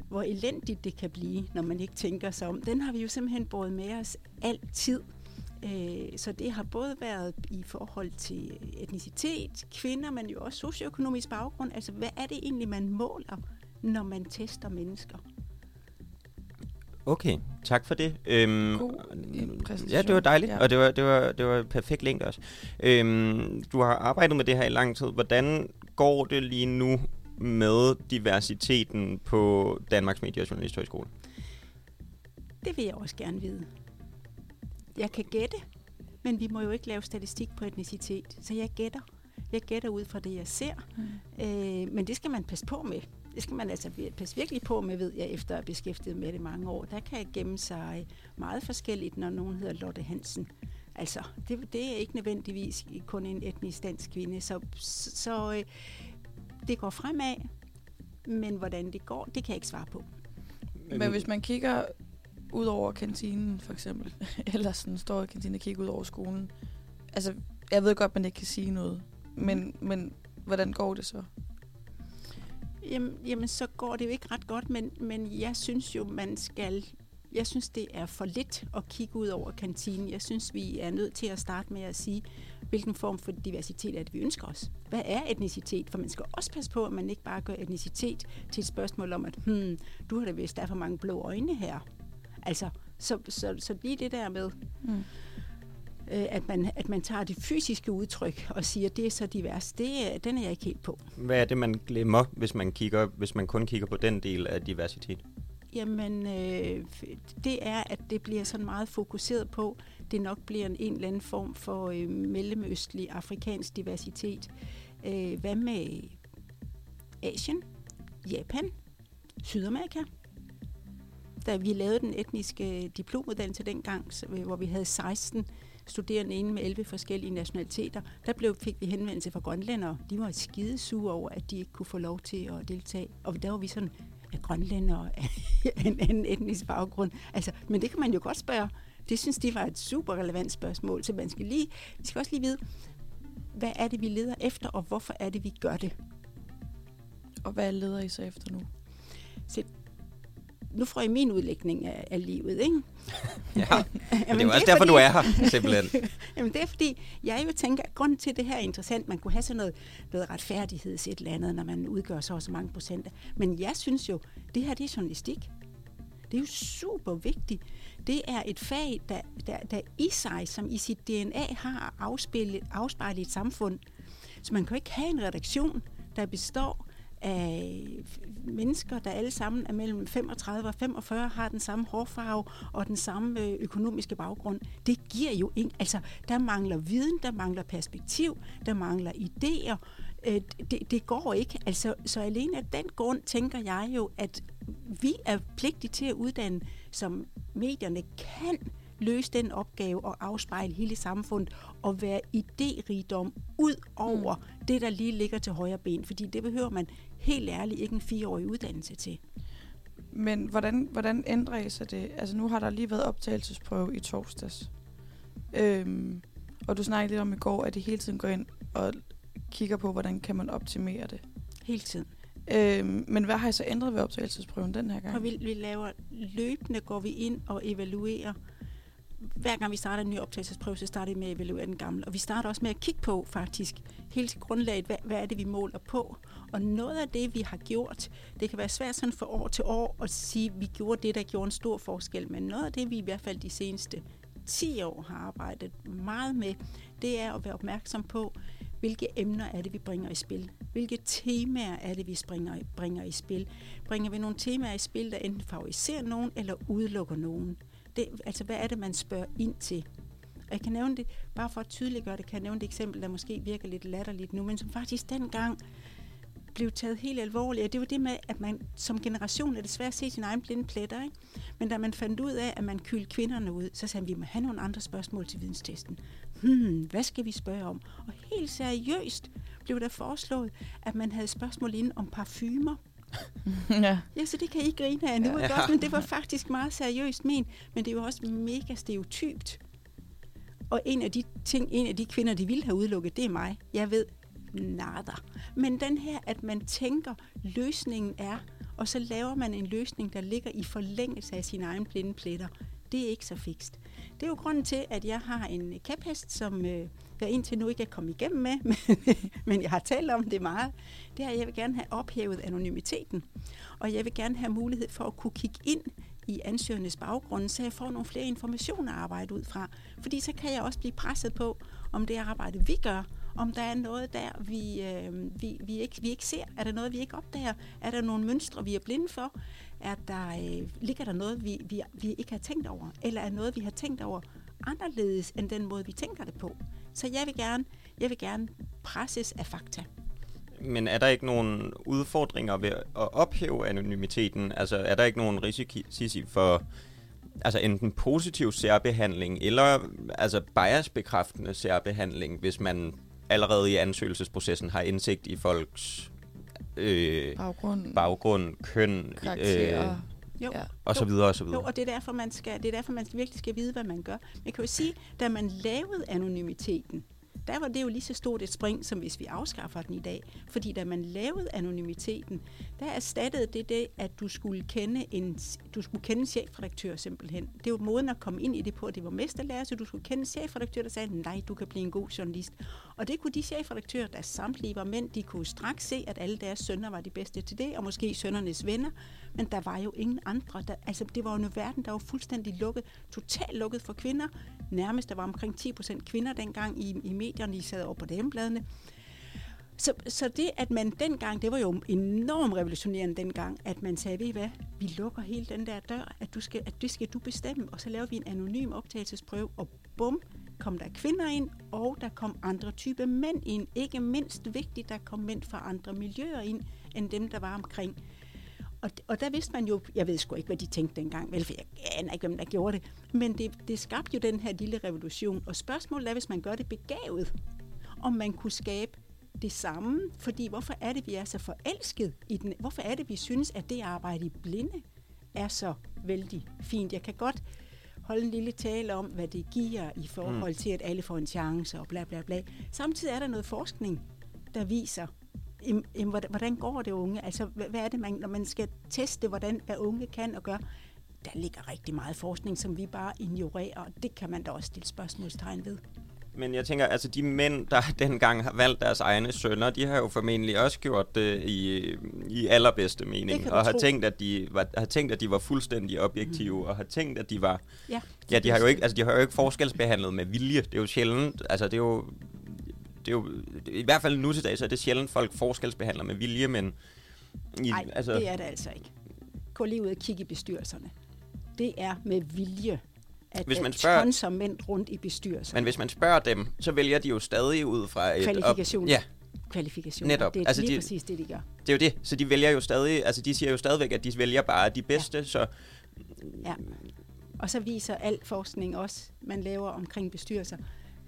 hvor elendigt det kan blive, når man ikke tænker sig om, den har vi jo simpelthen båret med os altid. Øh, så det har både været i forhold til etnicitet, kvinder, men jo også socioøkonomisk baggrund. Altså, hvad er det egentlig, man måler, når man tester mennesker? Okay, tak for det. Øhm, God præsentation. Ja, det var dejligt, Ja. ja. og det var, det var, det var perfekt længde også. Øhm, du har arbejdet med det her i lang tid. Hvordan går det lige nu med diversiteten på Danmarks Medie- og Journalisthøjskole? Det vil jeg også gerne vide. Jeg kan gætte, men vi må jo ikke lave statistik på etnicitet, så jeg gætter. Jeg gætter ud fra det, jeg ser. Mm. Øh, men det skal man passe på med. Det skal man altså passe virkelig på med, ved jeg, efter at have beskæftiget med det mange år. Der kan gemme sig meget forskelligt, når nogen hedder Lotte Hansen. Altså, det, det er ikke nødvendigvis kun en etnisk dansk kvinde. Så, så øh, det går fremad, men hvordan det går, det kan jeg ikke svare på. Men hvis man kigger ud over kantinen, for eksempel, eller sådan står i kantinen og kigger ud over skolen, altså, jeg ved godt, man ikke kan sige noget, men, men hvordan går det så? Jamen, jamen, så går det jo ikke ret godt, men, men jeg synes jo, man skal... Jeg synes, det er for lidt at kigge ud over kantinen. Jeg synes, vi er nødt til at starte med at sige, hvilken form for diversitet er det, vi ønsker os. Hvad er etnicitet? For man skal også passe på, at man ikke bare gør etnicitet til et spørgsmål om, at hmm, du har da vist, der er for mange blå øjne her. Altså, så, så, så lige det der med, Mm. øh, at, man, at man tager det fysiske udtryk og siger, det er så divers, det, den er jeg ikke helt på. Hvad er det, man glemmer, hvis man, kigger, hvis man kun kigger på den del af diversitet? Jamen, øh, det er, at det bliver sådan meget fokuseret på, det nok bliver en, en eller anden form for øh, mellemøstlig, afrikansk diversitet. Øh, hvad med Asien, Japan, Sydamerika? Da vi lavede den etniske diplomuddannelse dengang, så, øh, hvor vi havde 16 studerende inde med 11 forskellige nationaliteter, der blev, fik vi henvendelse fra grønlændere. De var skide sure over, at de ikke kunne få lov til at deltage. Og der var vi sådan, at grønlændere af en anden etnisk baggrund. Altså, men det kan man jo godt spørge. Det synes de var et super relevant spørgsmål, så man skal lige, vi skal også lige vide, hvad er det, vi leder efter, og hvorfor er det, vi gør det? Og hvad leder I så efter nu? Nu får I min udlægning af, af livet, ikke? Ja, Jamen, men det er jo også derfor, du er her, simpelthen. Jamen det er fordi, jeg jo tænker, at grunden til at det her er interessant, man kunne have sådan noget, noget retfærdigheds et eller andet, når man udgør så og så mange procenter. Men jeg synes jo, det her det er journalistik. Det er jo super vigtigt. Det er et fag, der, der, der i sig, som i sit DNA har afspejlet, afspejlet et samfund. Så man kan jo ikke have en redaktion, der består af mennesker, der alle sammen er mellem 35 og 45, har den samme hårfarve og den samme øh, økonomiske baggrund. Det giver jo ikke... Altså, der mangler viden, der mangler perspektiv, der mangler idéer. Øh, det, det går ikke. Altså, så alene af den grund tænker jeg jo, at vi er pligtige til at uddanne, som medierne kan løse den opgave og afspejle hele samfundet og være idérigdom ud over mm. det, der lige ligger til højre ben. Fordi det behøver man helt ærligt ikke en fireårig uddannelse til. Men hvordan, hvordan ændrer I så det? Altså nu har der lige været optagelsesprøve i torsdags. Øhm, og du snakkede lidt om i går, at I hele tiden går ind og kigger på, hvordan kan man optimere det. Hele tiden. Øhm, men hvad har I så ændret ved optagelsesprøven den her gang? Og vi, vi laver løbende, går vi ind og evaluerer. Hver gang vi starter en ny optagelsesprøve, så starter vi med at evaluere den gamle. Og vi starter også med at kigge på faktisk hele til grundlaget, hvad, hvad er det, vi måler på. Og noget af det, vi har gjort, det kan være svært sådan fra år til år at sige, at vi gjorde det, der gjorde en stor forskel. Men noget af det, vi i hvert fald de seneste 10 år har arbejdet meget med, det er at være opmærksom på, hvilke emner er det, vi bringer i spil? Hvilke temaer er det, vi springer, bringer i spil? Bringer vi nogle temaer i spil, der enten favoriserer nogen eller udelukker nogen? Det, altså, hvad er det, man spørger ind til? Og jeg kan nævne det, bare for at tydeliggøre det, kan jeg nævne et eksempel, der måske virker lidt latterligt nu, men som faktisk dengang blev taget helt alvorligt. Og det var det med, at man som generation er det svært at se sine egne blinde pletter. Ikke? Men da man fandt ud af, at man kyldte kvinderne ud, så sagde vi, at vi må have nogle andre spørgsmål til videnstesten. Hmm, hvad skal vi spørge om? Og helt seriøst blev der foreslået, at man havde spørgsmål inden om parfumer. ja. Ja, så det kan I grine af nu, ja. ikke også? Men det var faktisk meget seriøst men, men det var også mega stereotypt. Og en af de ting, en af de kvinder, de ville have udelukket, det er mig. Jeg ved nada. Men den her, at man tænker, løsningen er, og så laver man en løsning, der ligger i forlængelse af sine egne blinde pletter, det er ikke så fikst. Det er jo grunden til, at jeg har en kæphest, som øh, jeg indtil nu ikke er kommet igennem med, men, men jeg har talt om det meget. Det er, at jeg vil gerne have ophævet anonymiteten. Og jeg vil gerne have mulighed for at kunne kigge ind i ansøgernes baggrund, så jeg får nogle flere informationer at arbejde ud fra. Fordi så kan jeg også blive presset på, om det arbejde, vi gør, om der er noget der, vi, øh, vi, vi, ikke, vi ikke ser. Er der noget, vi ikke opdager? Er der nogle mønstre, vi er blinde for? Er der, øh, ligger der noget, vi, vi, vi ikke har tænkt over? Eller er noget, vi har tænkt over anderledes end den måde, vi tænker det på? Så jeg vil gerne, jeg vil gerne presses af fakta. Men er der ikke nogen udfordringer ved at ophæve anonymiteten? Altså er der ikke nogen risici for altså enten positiv særbehandling eller altså biasbekræftende særbehandling, hvis man allerede i ansøgelsesprocessen har indsigt i folks øh, Baggrund, baggrund, køn, karakterer. øh, Jo. Ja. og så videre og så Jo, videre. og det er derfor, man skal, det er derfor, man virkelig skal vide, hvad man gør. Man kan jo sige, da man lavede anonymiteten, der var det jo lige så stort et spring, som hvis vi afskaffer den i dag. Fordi da man lavede anonymiteten, der erstattede det det, at du skulle kende en, du skulle kende en chefredaktør simpelthen. Det var måden at komme ind i det på, at det var mesterlærer, så du skulle kende en chefredaktør, der sagde, nej, du kan blive en god journalist. Og det kunne de chefredaktører, der samtlige var mænd, de kunne straks se, at alle deres sønner var de bedste til det, og måske sønnernes venner. Men der var jo ingen andre. Der, altså, det var jo en verden, der var fuldstændig lukket, totalt lukket for kvinder. Nærmest, der var omkring 10 procent kvinder dengang i, i medierne, I sad over på damebladene. Så, så det, at man dengang, det var jo enormt revolutionerende dengang, at man sagde, ved I hvad, vi lukker hele den der dør, at, du skal, at det skal du bestemme, og så laver vi en anonym optagelsesprøve, og bum, kom der kvinder ind, og der kom andre typer mænd ind. Ikke mindst vigtigt, der kom mænd fra andre miljøer ind, end dem, der var omkring. Og, og der vidste man jo, jeg ved sgu ikke, hvad de tænkte dengang, vel, for jeg aner ikke, hvem der gjorde det, men det, det skabte jo den her lille revolution. Og spørgsmålet er, hvis man gør det begavet, om man kunne skabe det samme, fordi hvorfor er det, vi er så forelsket i den? Hvorfor er det, vi synes, at det arbejde i blinde er så vældig fint? Jeg kan godt holde en lille tale om, hvad det giver i forhold til, at alle får en chance og bla bla bla. Samtidig er der noget forskning, der viser, em, hvordan- hvordan går det unge? Altså, hvad, hvad er det, man, når man skal teste, hvordan hvad unge kan og gør? Der ligger rigtig meget forskning, som vi bare ignorerer, og det kan man da også stille spørgsmålstegn ved. Men jeg tænker, altså de mænd, der dengang har valgt deres egne sønner, de har jo formentlig også gjort det i, i allerbedste mening. Og har tro. tænkt, at de var, har tænkt, at de var fuldstændig objektive, mm. og har tænkt, at de var... Ja, Ja, de har jo ikke, altså, de har jo ikke forskelsbehandlet med vilje. Det er jo sjældent, altså det er jo... Det er jo, I hvert fald nu til dag, så er det sjældent, folk forskelsbehandler med vilje, men... Nej, altså, det er det altså ikke. Gå lige ud og kigge i bestyrelserne. Det er med vilje, at Hvis man spørger- tonser mænd rundt i bestyrelser. Men hvis man spørger dem, så vælger de jo stadig ud fra et... Kvalifikationer. ja, Kvalifikationer. Netop. Det er Altså, lige de- præcis det, de gør. det er jo det. Så de vælger jo stadig... Altså, de siger jo stadigvæk, at de vælger bare de bedste, ja. så... Ja. Og så viser al forskning også, man laver omkring bestyrelser,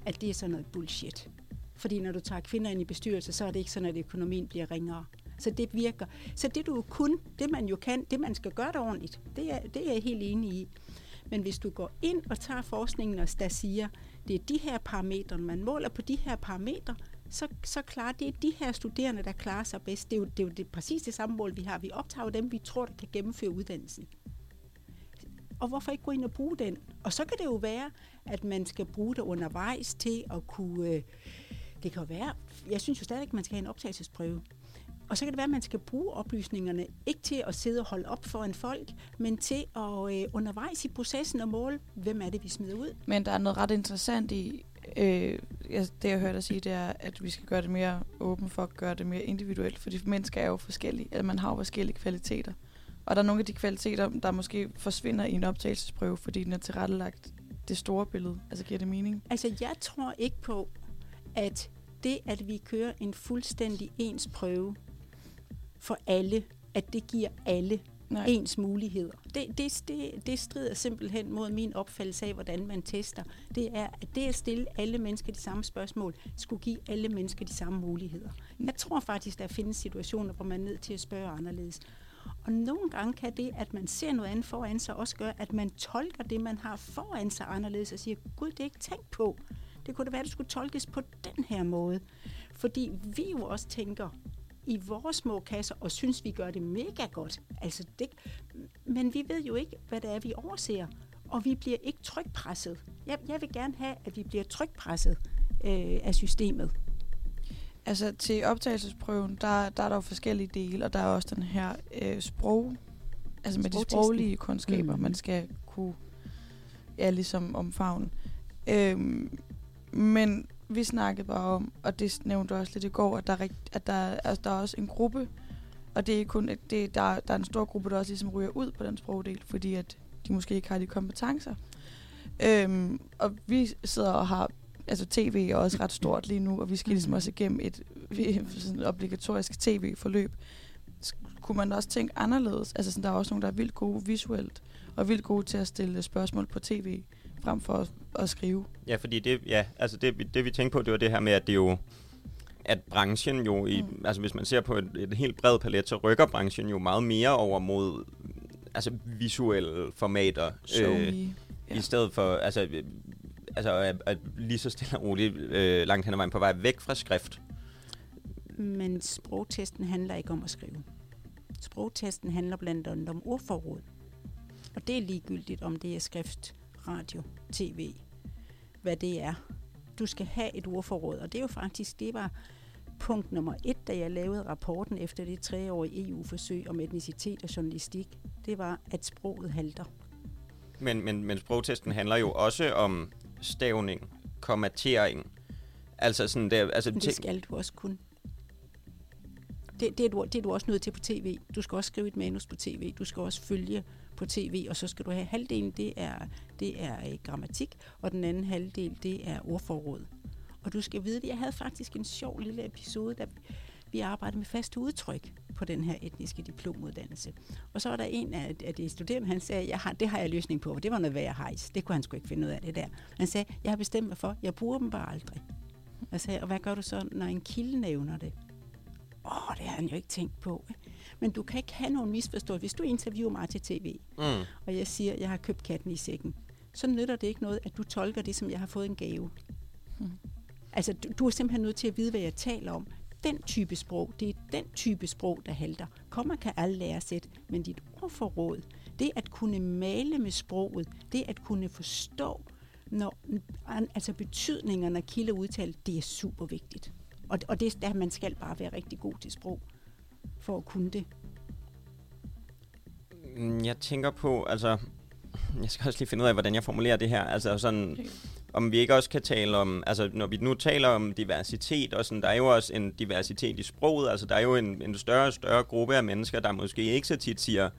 at det er sådan noget bullshit. Fordi når du tager kvinder ind i bestyrelser, så er det ikke sådan, at økonomien bliver ringere. Så det virker. Så det du kun, det man jo kan, det man skal gøre det ordentligt, det er, det er jeg helt enig i. Men hvis du går ind og tager forskningen, og der siger, det er de her parametre, man måler på de her parametre, så, så klarer det de her studerende, der klarer sig bedst. Det er jo, det er jo det, præcis det samme mål, vi har. Vi optager dem, vi tror, der kan gennemføre uddannelsen. Og hvorfor ikke gå ind og bruge den? Og så kan det jo være, at man skal bruge det undervejs til at kunne... Øh, det kan jo være... Jeg synes jo stadig, at man skal have en optagelsesprøve. Og så kan det være, at man skal bruge oplysningerne ikke til at sidde og holde op for en folk, men til at øh, undervejs i processen og måle, hvem er det, vi smider ud. Men der er noget ret interessant i, øh, det jeg hørte dig sige, det er, at vi skal gøre det mere åbent for at gøre det mere individuelt, fordi mennesker er jo forskellige, eller man har jo forskellige kvaliteter. Og der er nogle af de kvaliteter, der måske forsvinder i en optagelsesprøve, fordi den er tilrettelagt det store billede. Altså giver det mening? Altså, jeg tror ikke på, at det, at vi kører en fuldstændig ens prøve for alle, at det giver alle Nej. ens muligheder. Det, det, det, det strider simpelthen mod min opfattelse af, hvordan man tester. Det er, at det at stille alle mennesker de samme spørgsmål, skulle give alle mennesker de samme muligheder. Jeg tror faktisk, der findes situationer, hvor man er nødt til at spørge anderledes. Og nogle gange kan det, at man ser noget andet foran sig, også gøre, at man tolker det, man har foran sig anderledes, og siger, gud, det er ikke tænkt på. Det kunne da være, at det skulle tolkes på den her måde. Fordi vi jo også tænker i vores små kasser, og synes, vi gør det mega godt. Altså det, men vi ved jo ikke, hvad det er, vi overser. Og vi bliver ikke trykpresset. Jeg, jeg vil gerne have, at vi bliver trykpresset øh, af systemet. Altså til optagelsesprøven, der, der er der jo forskellige dele, og der er også den her øh, sprog, altså med de sproglige kundskaber, Mhm. man skal kunne, ja, ligesom omfavne. Øhm, men vi snakkede bare om, og det nævnte du også lidt i går, at der er, rigt, at der, altså, der er også en gruppe, og det er ikke kun, et- det, der, der er en stor gruppe, der også ligesom ryger ud på den sprogdel, fordi at de måske ikke har de kompetencer. Øhm, og vi sidder og har, altså tv er også ret stort lige nu, og vi skal ligesom Mhm. også igennem et sådan obligatorisk tv-forløb. Kunne man også tænke anderledes? Altså sådan, der er også nogen, der er vildt gode visuelt, og vildt gode til at stille spørgsmål på tv, frem for at, at skrive. Ja, fordi det, ja, altså det, vi- det vi tænkte på, det var det her med, at det jo at branchen jo, i, mm. altså hvis man ser på et, et helt bred palet, så rykker branchen jo meget mere over mod altså visuelle formater. Show øh. Ja. I stedet for, altså, altså at, at lige så stille og roligt øh, langt hen ad vejen på vej væk fra skrift. Men sprogtesten handler ikke om at skrive. Sprogtesten handler blandt andet om ordforråd. Og det er ligegyldigt, om det er skrift, radio, tv, hvad det er. Du skal have et ordforråd, og det er jo faktisk, det var punkt nummer et, da jeg lavede rapporten efter det treårige EU-forsøg om etnicitet og journalistik. Det var, at sproget halter. Men, men, men sprogtesten handler jo også om stavning, kommatering. Altså sådan der, altså Men det skal du også kunne. Det, det, er du, det er du også nødt til på tv. Du skal også skrive et manus på tv. Du skal også følge på tv, og så skal du have halvdelen, det er, det er øh, grammatik, og den anden halvdel, det er ordforråd. Og du skal vide det. Jeg havde faktisk en sjov lille episode, da vi arbejdede med faste udtryk på den her etniske diplomuddannelse. Og så var der en af, af de studerende, han sagde, jeg har, det har jeg løsning på, og det var noget værre hejs. Det kunne han sgu ikke finde ud af det der. Han sagde, jeg har bestemt mig for, jeg bruger dem bare aldrig. Jeg sagde, og hvad gør du så, når en kilde nævner det? Åh, det har han jo ikke tænkt på. Men du kan ikke have nogen misforståelse. Hvis du interviewer mig til tv, Mm. og jeg siger, jeg har købt katten i sækken, så nytter det ikke noget, at du tolker det, som jeg har fået en gave. Hmm. Altså, du, du er simpelthen nødt til at vide, hvad jeg taler om. Den type sprog, det er den type sprog, der halter. Kommer kan alle lære sæt, men dit ordforråd, det at kunne male med sproget, det at kunne forstå, når, altså betydningerne, når kilder udtale, det er super vigtigt. Og, og det, der, man skal bare være rigtig god til sprog, for at kunne det. Mm, Jeg tænker på, altså, jeg skal også lige finde ud af, hvordan jeg formulerer det her. Altså sådan, om vi ikke også kan tale om, altså når vi nu taler om diversitet, og sådan, der er jo også en diversitet i sproget, altså der er jo en, en større og større gruppe af mennesker, der måske ikke så tit siger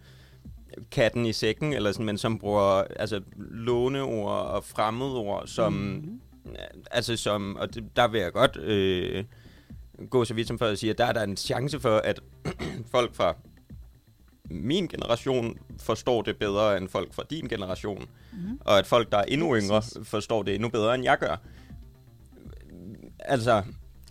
katten i sækken, eller sådan, men som bruger altså, låneord og fremmedord, som, mm. altså som, og det, der vil jeg godt øh, gå så vidt som for at sige, at der er der en chance for, at folk fra min generation forstår det bedre end folk fra din generation. Mm. Og at folk, der er endnu yngre, forstår det endnu bedre, end jeg gør. Altså,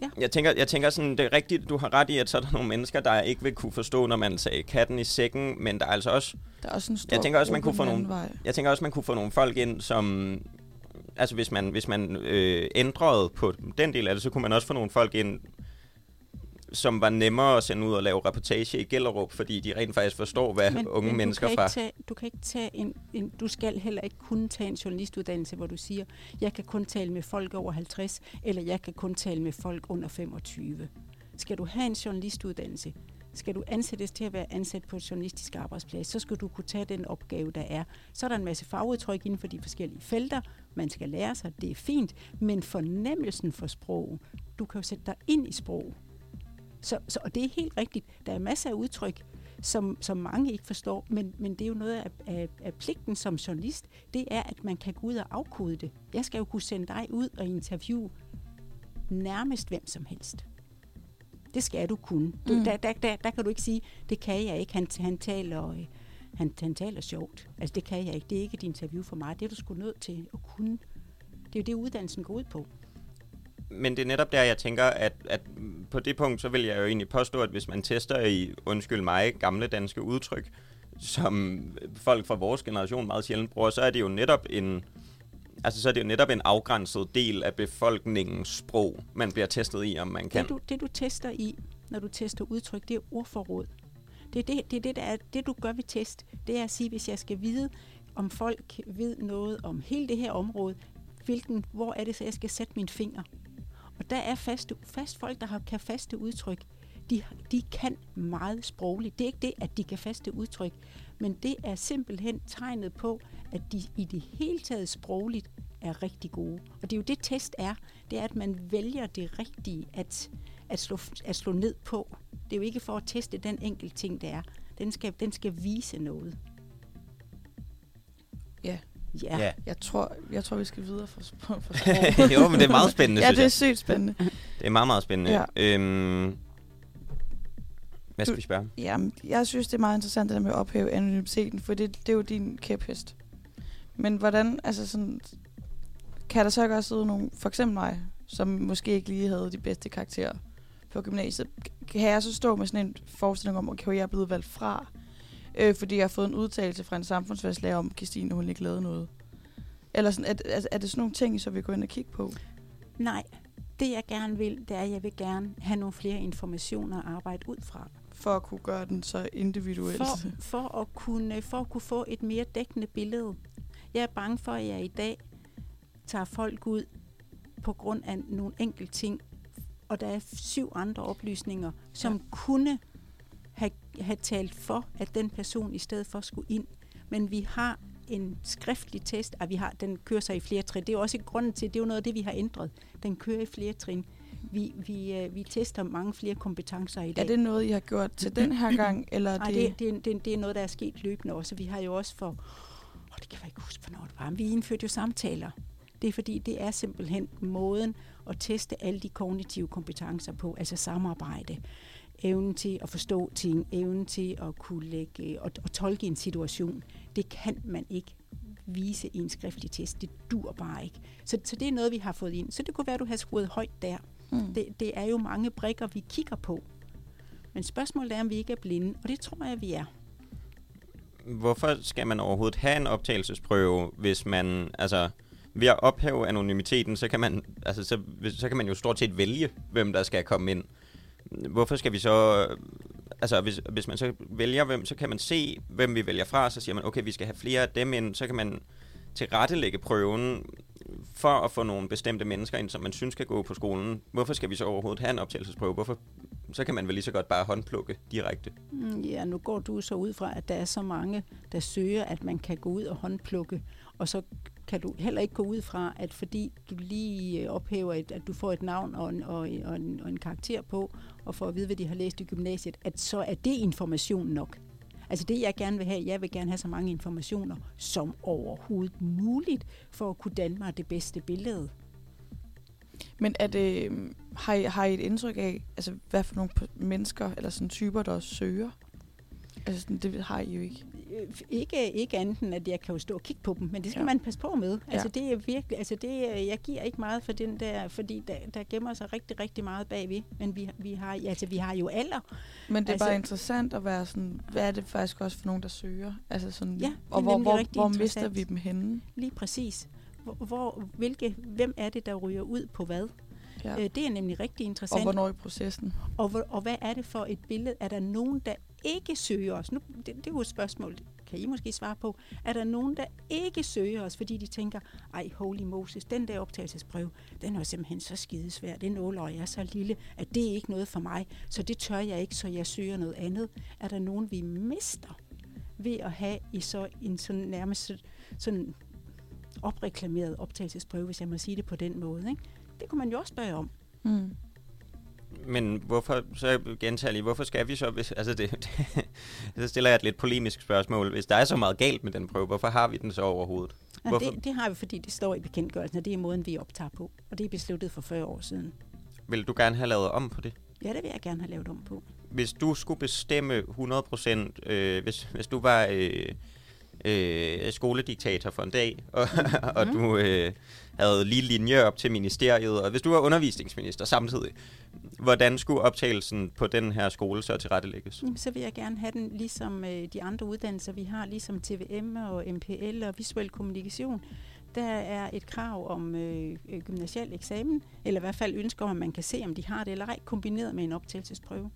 Ja. jeg, tænker, jeg tænker sådan, det er rigtigt, du har ret i, at så er der nogle mennesker, der ikke vil kunne forstå, når man sagde katten i sækken, men der er altså også, Der er også en stor Jeg tænker også, man kunne få nogle- Vej. jeg tænker også, man kunne få nogle folk ind, som, altså hvis man, hvis man øh, ændrede på den del af det, så kunne man også få nogle folk ind, som var nemmere at sende ud og lave reportage i Gellerup, fordi de rent faktisk forstår, hvad men, unge men mennesker fra... Tage, du kan ikke tage en, en, du skal heller ikke kunne tage en journalistuddannelse, hvor du siger, jeg kan kun tale med folk over 50, eller jeg kan kun tale med folk under 25. Skal du have en journalistuddannelse, skal du ansættes til at være ansat på et journalistisk arbejdsplads, så skal du kunne tage den opgave, der er. Så er der en masse fagudtryk inden for de forskellige felter, man skal lære sig, det er fint, men fornemmelsen for sprog, du kan jo sætte dig ind i sprog. Så, så, og det er helt rigtigt. Der er masser af udtryk, som, som mange ikke forstår, men, men det er jo noget af, af, af pligten som journalist, det er, at man kan gå ud og afkode det. Jeg skal jo kunne sende dig ud og interviewe nærmest hvem som helst. Det skal du kunne. Du, Mm. der, der, der, der kan du ikke sige, det kan jeg ikke, han, han taler... Øh, han, han taler sjovt. Altså, det kan jeg ikke. Det er ikke et interview for mig. Det er du sgu nødt til at kunne. Det er jo det, uddannelsen går ud på. Men det er netop der, jeg tænker, at, at på det punkt, så vil jeg jo egentlig påstå, at hvis man tester i, undskyld mig, gamle danske udtryk, som folk fra vores generation meget sjældent bruger, så er det jo netop en, altså så er det jo netop en afgrænset del af befolkningens sprog, man bliver testet i, om man kan. Det du, det du tester i, når du tester udtryk, det er ordforråd. Det er det, det, er det, der er, det du gør ved test, det er at sige, hvis jeg skal vide, om folk ved noget om hele det her område. Hvilken, hvor er det så, jeg skal sætte min finger? Og der er faste, fast folk, der har, kan faste udtryk. De, de kan meget sprogligt. Det er ikke det, at de kan faste udtryk, men det er simpelthen tegnet på, at de i det hele taget sprogligt er rigtig gode. Og det er jo det, test er. Det er, at man vælger det rigtige at, at, slå, at slå ned på. Det er jo ikke for at teste den enkelte ting, det er. Den skal, den skal vise noget. Ja. Ja. Ja. Jeg tror, jeg tror vi skal videre for, for, for jo, men det er meget spændende, ja, det er sygt spændende. Det er meget, meget spændende. Ja. Øhm, hvad skal Du- vi spørge? Jamen, jeg synes, det er meget interessant det der med at ophæve anonymiteten, for det, det er jo din kæphest. Men hvordan, altså sådan, kan der så ikke også sidde nogen, for eksempel mig, som måske ikke lige havde de bedste karakterer på gymnasiet, kan jeg så stå med sådan en forestilling om, okay, jeg er blevet valgt fra, øh, fordi jeg har fået en udtalelse fra en samfundsfagslærer om, at Christine, hun ikke lavede noget? Eller sådan, er, er, er det sådan nogle ting, så vi går ind og kigge på? Nej, det jeg gerne vil, det er, at jeg vil gerne have nogle flere informationer at arbejde ud fra. For at kunne gøre den så individuelt. For, for, at kunne, for at kunne få et mere dækkende billede. Jeg er bange for, at jeg i dag tager folk ud på grund af nogle enkelte ting, og der er syv andre oplysninger, som ja. kunne have, have talt for, at den person i stedet for skulle ind. Men vi har en skriftlig test, og vi har, den kører sig i flere trin. Det er jo også grunden til, det er jo noget af det, vi har ændret. Den kører i flere trin. Vi, vi, øh, vi tester mange flere kompetencer i dag. Er det noget, I har gjort til den her gang? Eller er Nej, det, det, det, det, er noget, der er sket løbende også. Vi har jo også for... Oh, det kan jeg ikke huske, hvornår det var. Men vi indførte jo samtaler. Det er fordi, det er simpelthen måden at teste alle de kognitive kompetencer på, altså samarbejde, evnen til at forstå ting, evnen til at kunne lægge og, og tolke en situation. Det kan man ikke vise i en skriftlig test. Det dur bare ikke. Så, så det er noget, vi har fået ind. Så det kunne være, at du har skruet højt der. Mm. Det, det er jo mange brikker, vi kigger på. Men spørgsmålet er, om vi ikke er blinde, og det tror jeg, vi er. Hvorfor skal man overhovedet have en optagelsesprøve, hvis man, altså, ved at ophæve anonymiteten, så kan man, altså, så, så kan man jo stort set vælge, hvem der skal komme ind. Hvorfor skal vi så, altså, hvis, hvis man så vælger hvem, så kan man se, hvem vi vælger fra, så siger man, okay, vi skal have flere af dem ind, så kan man tilrettelægge prøven for at få nogle bestemte mennesker ind, som man synes skal gå på skolen. Hvorfor skal vi så overhovedet have en optagelsesprøve? Hvorfor? Så kan man vel lige så godt bare håndplukke direkte. Mm, ja, nu går du så ud fra, at der er så mange, der søger, at man kan gå ud og håndplukke, og så kan du heller ikke gå ud fra, at fordi du lige ophæver, et, at du får et navn og en, og, en, og, en, og en karakter på, og får at vide, hvad de har læst i gymnasiet, at så er det information nok. Altså det, jeg gerne vil have, jeg vil gerne have så mange informationer som overhovedet muligt, for at kunne danne mig det bedste billede. Men er det, har, I, har I et indtryk af, altså, hvad for nogle mennesker eller sådan typer, der også søger? Altså, sådan, det har I jo ikke. Øh, ikke, ikke andet end, at jeg kan jo stå og kigge på dem, men det skal Ja. ja. man passe på med. Ja. Altså det er virkelig, altså det, er- jeg giver ikke meget for den der, fordi der, der gemmer sig rigtig, rigtig meget bagved. Men vi, vi, har, altså vi har jo alder. Men det er altså, bare interessant at være sådan, hvad er det faktisk også for nogen, der søger? Altså sådan, Ja, og hvor, hvor, hvor mister vi dem henne? Lige præcis. Hvor, hvor, hvilke, hvem er det, der ryger ud på hvad? Ja. Ja. Øh, det er nemlig rigtig Og interessant. hvornår i processen? Og, hvor, og hvad er det for et billede? Er der nogen, der ikke søger os? Nu, det, det er jo et spørgsmål, kan I måske svare på. Er der nogen, der ikke søger os, fordi de tænker, ej, holy Moses, den der optagelsesprøve, den er simpelthen så skidesvær. Den nåløj er så lille, at det er ikke noget for mig. Så det tør jeg ikke, så jeg søger noget andet. Er der nogen, vi mister ved at have i så en sådan nærmest sådan opreklameret optagelsesprøve, hvis jeg må sige det på den måde. Ikke? Det kunne man jo også spørge om. Mm. Men hvorfor, så gentager lige, hvorfor skal vi så, hvis, altså det, det, så stiller jeg et lidt polemisk spørgsmål. Hvis der er så meget galt med den prøve, hvorfor har vi den så overhovedet? Ja, det, det har vi, fordi det står i bekendtgørelsen, og det er måden, vi optager på. Og det er besluttet for 40 år siden. Vil du gerne have lavet om på det? Ja, det vil jeg gerne have lavet om på. Hvis du skulle bestemme 100%, øh, hvis, hvis du var øh, øh, skolediktator for en dag, og, og du øh, havde lige linje op til ministeriet, og hvis du var undervisningsminister samtidig, hvordan skulle optagelsen på den her skole så tilrettelægges? Jamen, så vil jeg gerne have den ligesom øh, de andre uddannelser, vi har, ligesom TVM og MPL og visuel kommunikation. Der er et krav om øh, øh, gymnasial eksamen, eller i hvert fald ønsker om, at man kan se, om de har det eller ej, kombineret med en optagelsesprøve.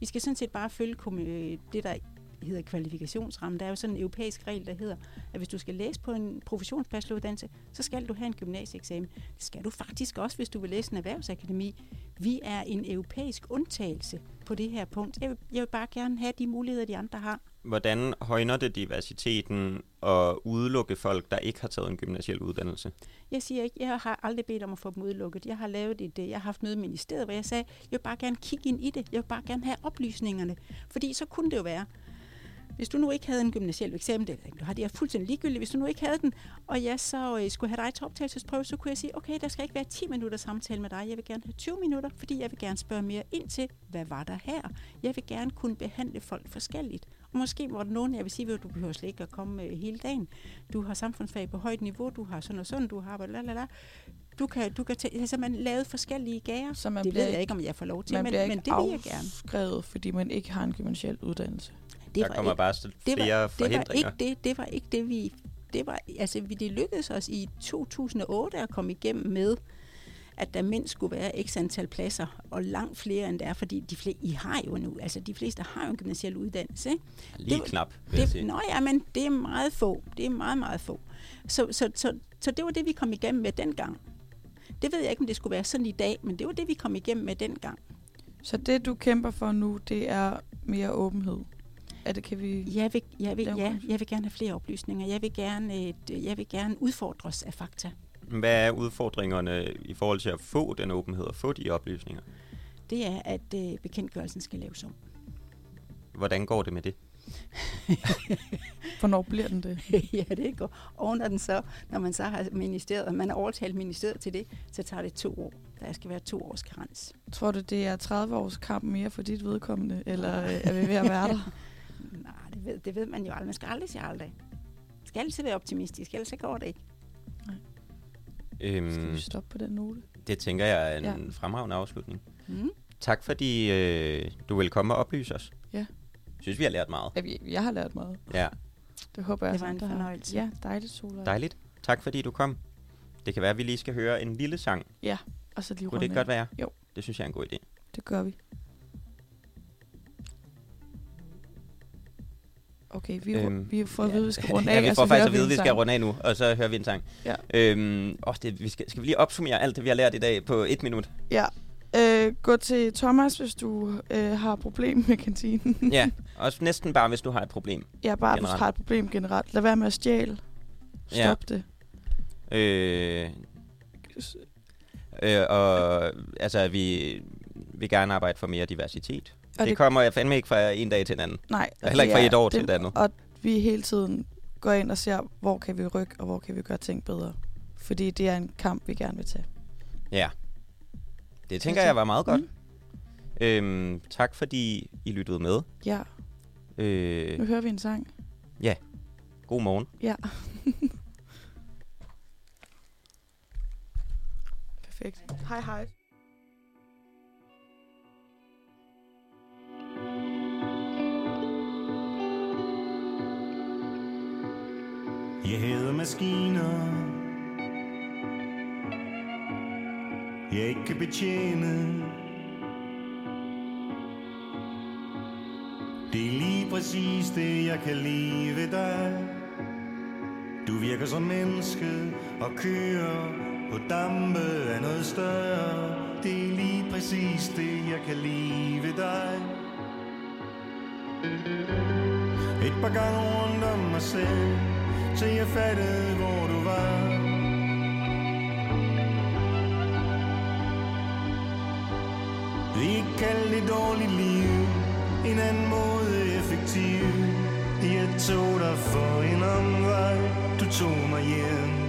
Vi skal sådan set bare følge øh, det, der hedder kvalifikationsramme. Der er jo sådan en europæisk regel, der hedder, at hvis du skal læse på en professionsbacheloruddannelse, så skal du have en gymnasieeksamen. Det skal du faktisk også, hvis du vil læse en erhvervsakademi. Vi er en europæisk undtagelse på det her punkt. Jeg vil, jeg vil bare gerne have de muligheder, de andre har. Hvordan højner det diversiteten og udelukke folk, der ikke har taget en gymnasiel uddannelse? Jeg siger ikke, jeg har aldrig bedt om at få dem udelukket. Jeg har lavet et, øh, jeg har haft møde med ministeriet, hvor jeg sagde, jeg vil bare gerne kigge ind i det. Jeg vil bare gerne have oplysningerne. Fordi så kunne det jo være, hvis du nu ikke havde en gymnasiel eksamen, det, du har det er fuldstændig ligegyldigt, hvis du nu ikke havde den, og jeg så øh, skulle have dig til optagelsesprøve, så kunne jeg sige, okay, der skal ikke være 10 minutter samtale med dig, jeg vil gerne have 20 minutter, fordi jeg vil gerne spørge mere ind til, hvad var der her? Jeg vil gerne kunne behandle folk forskelligt. Og måske var der nogen, jeg vil sige, at du behøver slet ikke at komme øh, hele dagen. Du har samfundsfag på højt niveau, du har sådan og sådan, du har la Du kan, du kan tage, altså man lavet forskellige gager. Så man det bliver ved jeg ikke- ikke, om jeg får lov til, Man men, bliver men ikke det vil jeg gerne. afskrevet, fordi man ikke har en gymnasiel uddannelse. Det der var kommer ikke- bare st- det var, flere det var forhindringer. ikke det, det var ikke det, vi... Det, var, altså, vi, det lykkedes os i 2008 at komme igennem med, at der mindst skulle være x antal pladser, og langt flere end der er, fordi de flere, I har jo nu, altså de fleste har jo en gymnasiel uddannelse, ikke? Lige det knap, vil jeg Det, sige. nå ja, men det er meget få. Det er meget, meget få. Så, så, så, så det var det, vi kom igennem med dengang. Det ved jeg ikke, om det skulle være sådan i dag, men det var det, vi kom igennem med dengang. Så det, du kæmper for nu, det er mere åbenhed. Er det, kan vi... Jeg vil, jeg vil, ja, jeg vil gerne have flere oplysninger. Jeg vil gerne, et, jeg vil gerne udfordres af fakta. Hvad er udfordringerne i forhold til at få den åbenhed og få de oplysninger? Det er, at øh, bekendtgørelsen skal laves om. Hvordan går det med det? Hvornår bliver den det? ja, det går. Og når, den så, når man så har ministeriet, og man har overtalt ministeriet til det, så tager det to år. Der skal være to års karens. Tror du, det er 30 års kamp mere for dit vedkommende, eller øh, er vi ved at være der? Nej, det ved, det ved man jo aldrig. Man skal aldrig sige aldrig. Man skal altid være optimistisk, ellers så går det ikke. Øhm, Skal vi stoppe på den note? det tænker jeg er en Ja. fremragende afslutning. Mm. Tak fordi øh, du vil komme og oplyse os. Ja. Synes vi har lært meget. Ja, vi- Jeg har lært meget. Ja, Det håber jeg. Det var også, en fornøjelse. Ja, dejligt, Solvej. dejligt. Tak fordi du kom. Det kan være, at vi lige skal høre en lille sang. Og så lige Kunne det ikke godt være? Jo. Det synes jeg er en god idé. Det gør vi. Okay, vi, Øhm, vi får at vide, at vi skal runde af. ja, vi får faktisk at vide, at vi skal runde af nu, og så hører vi en sang. Ja. Øhm, åh, det, vi skal, skal vi lige opsummere alt det, vi har lært i dag på et minut? Ja. Øh, gå til Thomas, hvis du øh, har problem med kantinen. ja, også næsten bare, hvis du har et problem. ja, bare hvis Generelt. du har et problem generelt. Lad være med at stjæle. Stop det. Øh, øh, og altså, vi vil gerne arbejde for mere diversitet. Og det, det kommer jeg fandme ikke fra en dag til en anden. Nej. Og heller ikke fra et år til det- et andet. Og vi hele tiden går ind og ser, hvor kan vi rykke, og hvor kan vi gøre ting bedre. Fordi det er en kamp, vi gerne vil tage. Ja. Det tænker jeg var meget godt. Mm. Øhm, tak fordi I lyttede med. Ja, nu Øh, hører vi en sang. god morgen. Ja. Perfekt. Hej hej. Jeg hader maskiner Jeg ikke kan betjene. Det er lige præcis det jeg kan lide ved dig. Du virker som menneske og kører på dampe af noget større. Det er lige præcis det jeg kan lide ved dig. Et par gange rundt om mig selv. Til jeg fattede, hvor du var. Vi kaldte det dårligt liv En anden måde effektiv. Jeg tog dig for en omvej Du tog mig hjem.